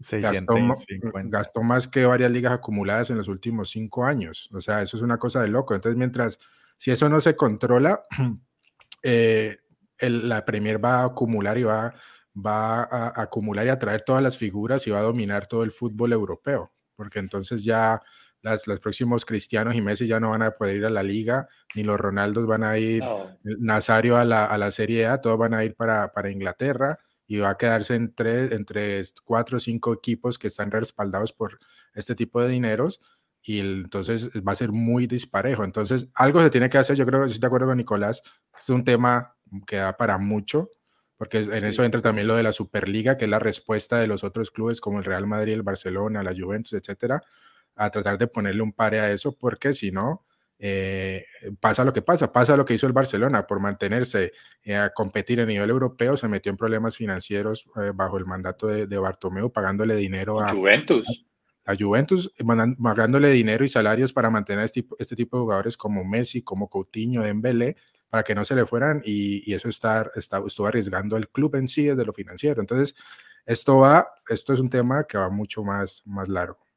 Gastó, más que varias ligas acumuladas en los últimos cinco años. O sea, eso es una cosa de loco. Entonces, mientras, si eso no se controla, eh, la Premier va a acumular y va, va a acumular y a traer todas las figuras y va a dominar todo el fútbol europeo. Porque entonces ya las, los próximos Cristianos y Messi ya no van a poder ir a la liga, ni los Ronaldos van a ir, Nazario a la, a la Serie A, todos van a ir para, para Inglaterra y va a quedarse entre, entre cuatro o cinco equipos que están respaldados por este tipo de dineros y entonces va a ser muy disparejo. Entonces, algo se tiene que hacer, yo creo que estoy de acuerdo con Nicolás, es un tema que da para mucho, porque en eso entra también lo de la Superliga, que es la respuesta de los otros clubes como el Real Madrid, el Barcelona, la Juventus, etcétera, a tratar de ponerle un pare a eso, porque si no, eh, pasa lo que pasa, pasa lo que hizo el Barcelona por mantenerse eh, a competir a nivel europeo, se metió en problemas financieros eh, bajo el mandato de, de, Bartomeu, pagándole dinero a Juventus. A, Juventus, pagándole dinero y salarios para mantener este, este, tipo de jugadores como Messi, como Coutinho, Dembélé, para que no se le fueran y, eso está, está, estuvo arriesgando el club en sí desde lo financiero. Entonces, esto va, esto es un tema que va mucho más, más largo.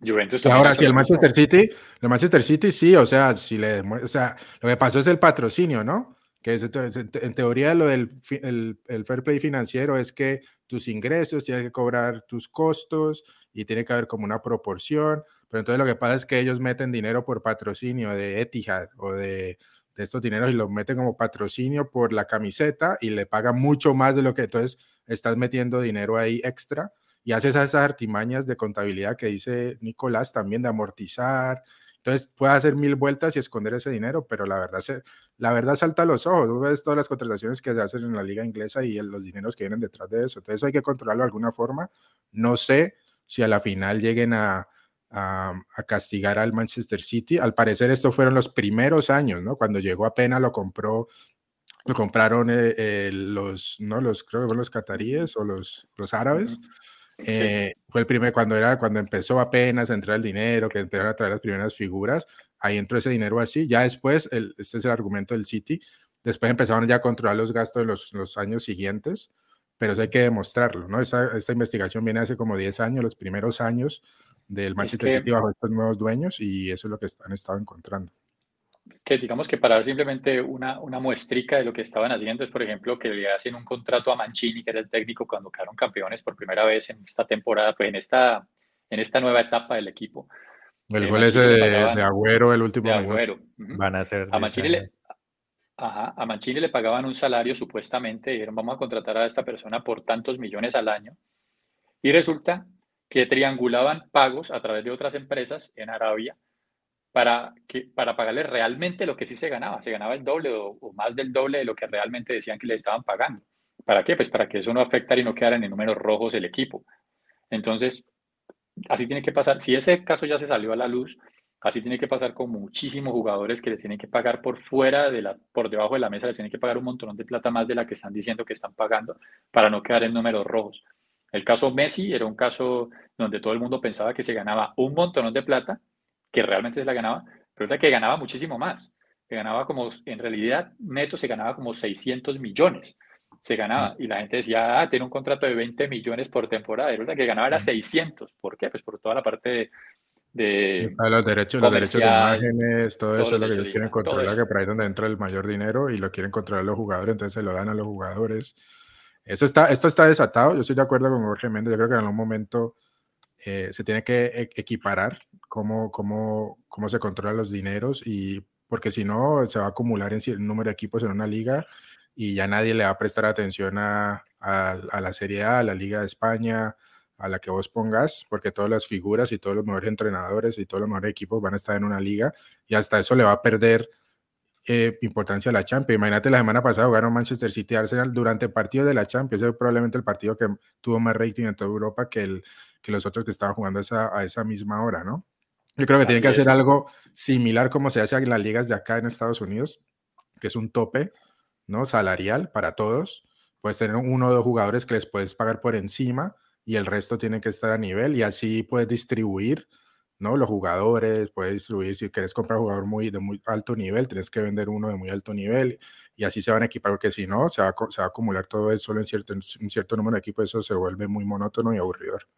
Juventus Ahora, si el Manchester City, el Manchester City sí, o sea, si le, o sea, lo que pasó es el patrocinio, ¿no? Que es, en teoría lo del el, el, fair play financiero es que tus ingresos tienen que cobrar tus costos y tiene que haber como una proporción, pero entonces lo que pasa es que ellos meten dinero por patrocinio de Etihad o de, de estos dineros y lo meten como patrocinio por la camiseta y le pagan mucho más de lo que entonces estás metiendo dinero ahí extra y haces esas artimañas de contabilidad que dice Nicolás también de amortizar. Entonces puede hacer mil vueltas y esconder ese dinero, pero la verdad, se, la verdad salta a los ojos. Ves todas las contrataciones que se hacen en la liga inglesa y los dineros que vienen detrás de eso. Entonces hay que controlarlo de alguna forma. No sé si a la final lleguen a, a, castigar al Manchester City. Al parecer estos fueron los primeros años, ¿no? Cuando llegó apenas lo compró lo compraron eh, eh, los, no los creo que fueron los cataríes o los, los árabes. Eh, fue el primer, cuando era, cuando empezó apenas a entrar el dinero, que empezaron a traer las primeras figuras, ahí entró ese dinero así. Ya después, el, este es el argumento del City, después empezaron ya a controlar los gastos de los, los años siguientes, pero eso hay que demostrarlo, ¿no? Esta, esta investigación viene hace como 10 años, los primeros años del Manchester City bajo estos nuevos dueños, y eso es lo que han estado encontrando que digamos que para dar simplemente una, una muestrica de lo que estaban haciendo es, por ejemplo, que le hacen un contrato a Mancini, que era el técnico cuando quedaron campeones por primera vez en esta temporada, pues en esta, en esta nueva etapa del equipo. El eh, gol ese de, de, Agüero, el último. De Agüero. Van a ser. A Mancini, le, ajá, a Mancini le pagaban un salario supuestamente, y dijeron, vamos a contratar a esta persona por tantos millones al año. Y resulta que triangulaban pagos a través de otras empresas en Arabia para, que, para pagarle realmente lo que sí se ganaba. Se ganaba el doble o, más del doble de lo que realmente decían que le estaban pagando. ¿Para qué? Pues para que eso no afectara y no quedara en números rojos el equipo. Entonces, así tiene que pasar. Si ese caso ya se salió a la luz, Así tiene que pasar con muchísimos jugadores que les tienen que pagar por fuera, de la, por debajo de la mesa, les tienen que pagar un montón de plata más de la que están diciendo que están pagando para no quedar en números rojos. El caso Messi era un caso donde todo el mundo pensaba que se ganaba un montón de plata, que realmente se la ganaba, pero que ganaba muchísimo más. Se ganaba como, en realidad, neto se ganaba como 600 millones. Se ganaba, y la gente decía, ah, tiene un contrato de 20 millones por temporada. Y resulta que ganaba era 600. ¿Por qué? Pues por toda la parte de, los derechos, los derechos de imágenes, todo eso es lo que ellos quieren controlar, que por ahí es donde entra el mayor dinero y lo quieren controlar los jugadores, entonces se lo dan a los jugadores. Eso está, esto está desatado, yo estoy de acuerdo con Jorge Méndez, yo creo que en algún momento eh, se tiene que e, equiparar cómo, cómo, cómo se controlan los dineros y porque si no se va a acumular en el número de equipos en una liga y ya nadie le va a prestar atención a, a, a la Serie A, a la Liga de España, a la que vos pongas, porque todas las figuras y todos los mejores entrenadores y todos los mejores equipos van a estar en una liga y hasta eso le va a perder eh, importancia a la Champions. Imagínate la semana pasada jugaron Manchester City y Arsenal durante el partido de la Champions. Ese es probablemente el partido que tuvo más rating en toda Europa que, el, que los otros que estaban jugando esa, a esa misma hora, ¿no? Yo creo que tiene que hacer algo similar como se hace en las ligas de acá en Estados Unidos, que es un tope, ¿no? Salarial para todos. Puedes tener uno o dos jugadores que les puedes pagar por encima y el resto tiene que estar a nivel y así puedes distribuir, ¿no? Los jugadores, puedes distribuir, si quieres comprar un jugador muy, de muy alto nivel, tienes que vender uno de muy alto nivel y así se van a equipar porque si no, se va, se va a acumular todo solo en cierto, en un cierto número de equipos, eso se vuelve muy monótono y aburridor.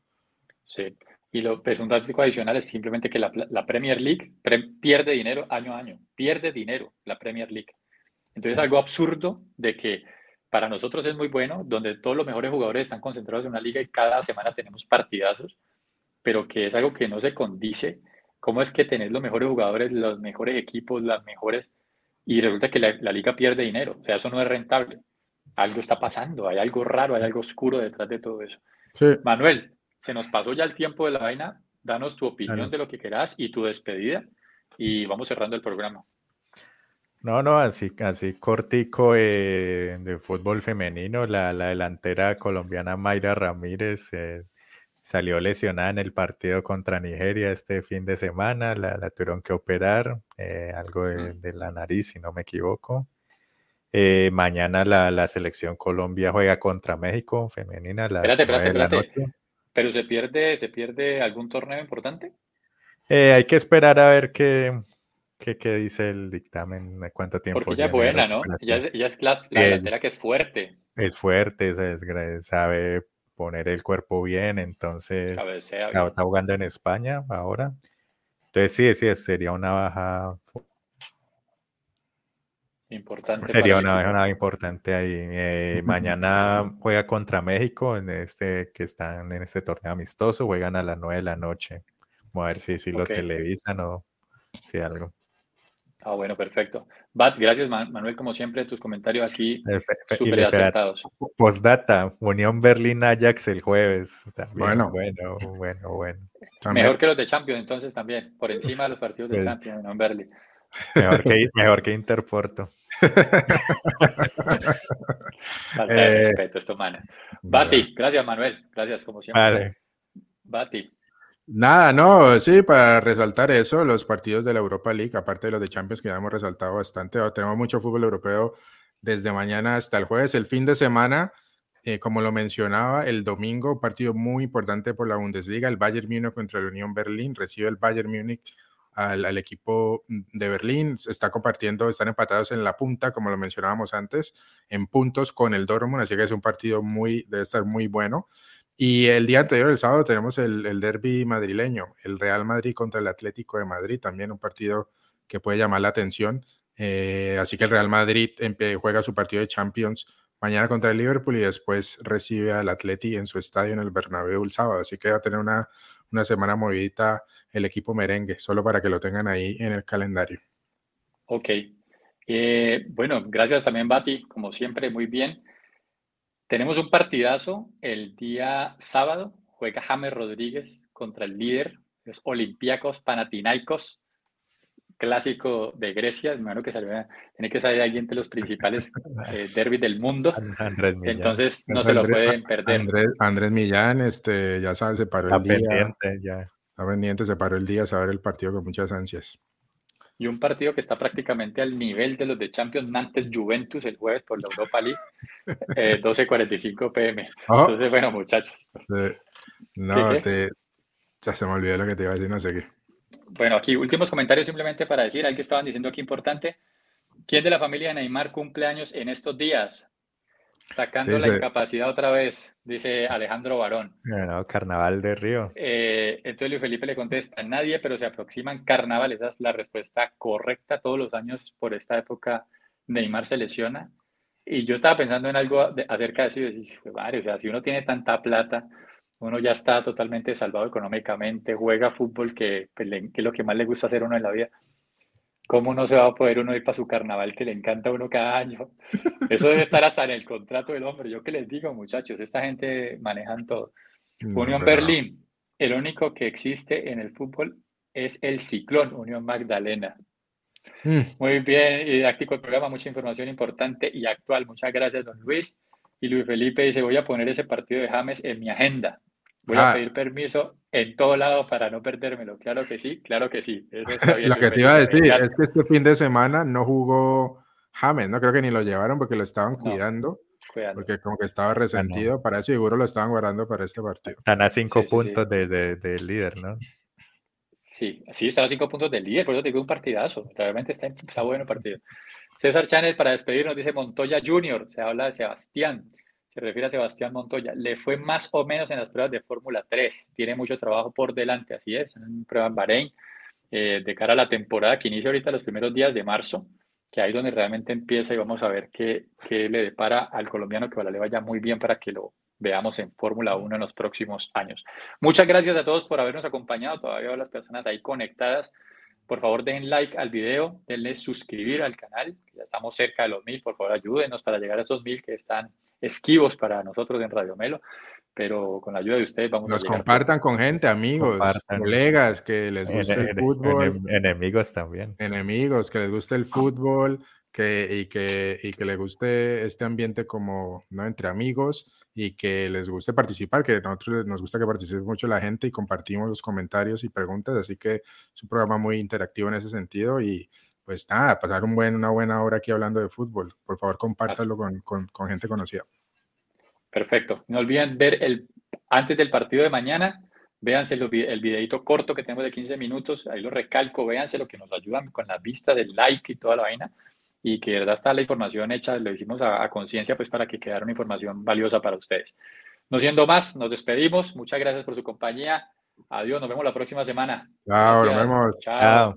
Sí, y lo, pues un dato adicional es simplemente que la, la Premier League pierde dinero año a año, pierde dinero la Premier League. Entonces, algo absurdo de que para nosotros es muy bueno, donde todos los mejores jugadores están concentrados en una liga y cada semana tenemos partidazos, pero que es algo que no se condice. ¿Cómo es que tenés los mejores jugadores, los mejores equipos, las mejores, y resulta que la, liga pierde dinero? O sea, eso no es rentable. Algo está pasando, hay algo raro, hay algo oscuro detrás de todo eso. Manuel, se nos pasó ya el tiempo de la vaina. Danos tu opinión de lo que querás y tu despedida y vamos cerrando el programa. No, no, así, así cortico eh, de fútbol femenino, la, delantera colombiana Mayra Ramírez eh, salió lesionada en el partido contra Nigeria este fin de semana, la, tuvieron que operar, eh, algo mm. de, la nariz, si no me equivoco. mañana la, selección Colombia juega contra México femenina. espérate, espérate, espérate. Pero se pierde, se pierde algún torneo importante. hay que esperar a ver qué, ¿Qué, dice el dictamen? ¿De cuánto tiempo? Porque ella es buena, ¿no? Ya, es la, la que es fuerte. Es fuerte, es, sabe poner el cuerpo bien, entonces está, jugando en España ahora. Entonces sí, sí, sería una baja importante. Sería una baja importante ahí. Eh, mañana juega contra México en este que están en este torneo amistoso, juegan a las 9 de la noche. Vamos a ver si, si lo televisan o si algo. Ah, bueno, perfecto. Bat, gracias Manuel, como siempre, tus comentarios aquí súper acertados. Postdata, Unión Berlín Ajax el jueves. bueno, bueno, bueno, bueno. Mejor que los de Champions, entonces también, por encima de los partidos de pues Champions, Unión Berlín. Mejor que, mejor que Interporto. Falta de eh, respeto, esto, man. Bati, gracias Manuel, gracias como siempre. Vale. Bati. Nada, no, sí, para resaltar eso, los partidos de la Europa League, aparte de los de Champions que ya hemos resaltado bastante, tenemos mucho fútbol europeo desde mañana hasta el jueves. El fin de semana, eh, como lo mencionaba, el domingo, partido muy importante por la Bundesliga, el Bayern Múnich contra la Unión Berlín, recibe el Bayern Múnich al, equipo de Berlín, está compartiendo, están empatados en la punta, como lo mencionábamos antes, en puntos con el Dortmund, así que es un partido muy, debe estar muy bueno. Y el día anterior, el sábado, tenemos el, el derby madrileño, el Real Madrid contra el Atlético de Madrid, también un partido que puede llamar la atención. Eh, así que el Real Madrid juega su partido de Champions mañana contra el Liverpool y después recibe al Atleti en su estadio en el Bernabéu el sábado. Así que va a tener una, una semana movidita el equipo merengue, solo para que lo tengan ahí en el calendario. Ok. Eh, bueno, gracias también, Bati, como siempre, muy bien. Tenemos un partidazo el día sábado. Juega James Rodríguez contra el líder, es Olympiacos Panathinaikos, clásico de Grecia. Hermano que tiene que salir alguien de los principales eh, derbis del mundo. Andrés Millán. Entonces no se lo pueden perder. Andrés, Millán, este, ya sabes, se paró el día. ya. Está pendiente, se paró el día a saber el partido con muchas ansias. Y un partido que está prácticamente al nivel de los de Champions Nantes Juventus el jueves por la Europa League, 12.45 eh, pm. Entonces, bueno, muchachos. no, te, ya se me olvidó lo que te iba a decir, no sé qué. Bueno, aquí últimos comentarios simplemente para decir, hay que estaban diciendo aquí importante. ¿Quién de la familia de Neymar cumple años en estos días? Sacando la incapacidad otra vez, dice Alejandro Barón. Bueno, carnaval de Río. Eh, entonces Luis Felipe le contesta, nadie, pero se aproximan carnaval. Esa es la respuesta correcta. Todos los años por esta época Neymar se lesiona. Y yo estaba pensando en algo acerca de eso y decía, o sea, si uno tiene tanta plata, uno ya está totalmente salvado económicamente, juega fútbol, que, pues, que es lo que más le gusta hacer uno en la vida. ¿Cómo no se va a poder uno ir para su carnaval que le encanta a uno cada año? Eso debe estar hasta en el contrato del hombre. Yo que les digo, muchachos, esta gente manejan todo. Unión Berlín, el único que existe en el fútbol es el Ciclón, Unión Magdalena. Mm. Muy bien, didáctico el programa, mucha información importante y actual. Muchas gracias, don Luis. Y Luis Felipe dice, voy a poner ese partido de James en mi agenda. Voy a ah. pedir permiso en todo lado para no perdérmelo. Claro que sí, claro que sí. lo que te iba a decir es que este fin de semana no jugó James, no creo que ni lo llevaron porque lo estaban cuidando. Porque como que estaba resentido, para eso seguro lo estaban guardando para este partido. Están a cinco puntos del de, líder, ¿no? Sí, sí, están a cinco puntos del líder, por eso te digo un partidazo. Realmente está, está bueno el partido. César Chanel, para despedirnos, dice Montoya Junior, se habla de Sebastián se refiere a Sebastián Montoya, le fue más o menos en las pruebas de Fórmula 3. Tiene mucho trabajo por delante, así es, en prueba en Bahrein, eh, de cara a la temporada que inicia ahorita los primeros días de marzo, que ahí es donde realmente empieza y vamos a ver qué, qué le depara al colombiano, que le vaya muy bien para que lo veamos en Fórmula 1 en los próximos años. Muchas gracias a todos por habernos acompañado, todavía las personas ahí conectadas. Por favor, den like al video, denle suscribir al canal, ya estamos cerca de los mil, por favor ayúdenos para llegar a esos mil que están esquivos para nosotros en Radio Melo, pero con la ayuda de ustedes vamos Nos a compartan con gente, amigos, colegas que les guste el fútbol. enemigos también. Enemigos, que les guste el fútbol que, y, que, y que les guste este ambiente como ¿no? entre amigos y que les guste participar, que nosotros nos gusta que participe mucho la gente y compartimos los comentarios y preguntas, así que es un programa muy interactivo en ese sentido y pues nada, pasar un buen, una buena hora aquí hablando de fútbol. Por favor, compártalo con, con, con, gente conocida. Perfecto. No olviden ver el, antes del partido de mañana, véanse el, el videito corto que tenemos de 15 minutos, ahí lo recalco, véanse lo que nos ayuda con la vista del like y toda la vaina, y que de verdad está la información hecha, lo hicimos a, conciencia, pues para que quedara una información valiosa para ustedes. No siendo más, nos despedimos. Muchas gracias por su compañía. Adiós, nos vemos la próxima semana. Chao, nos vemos. Chao.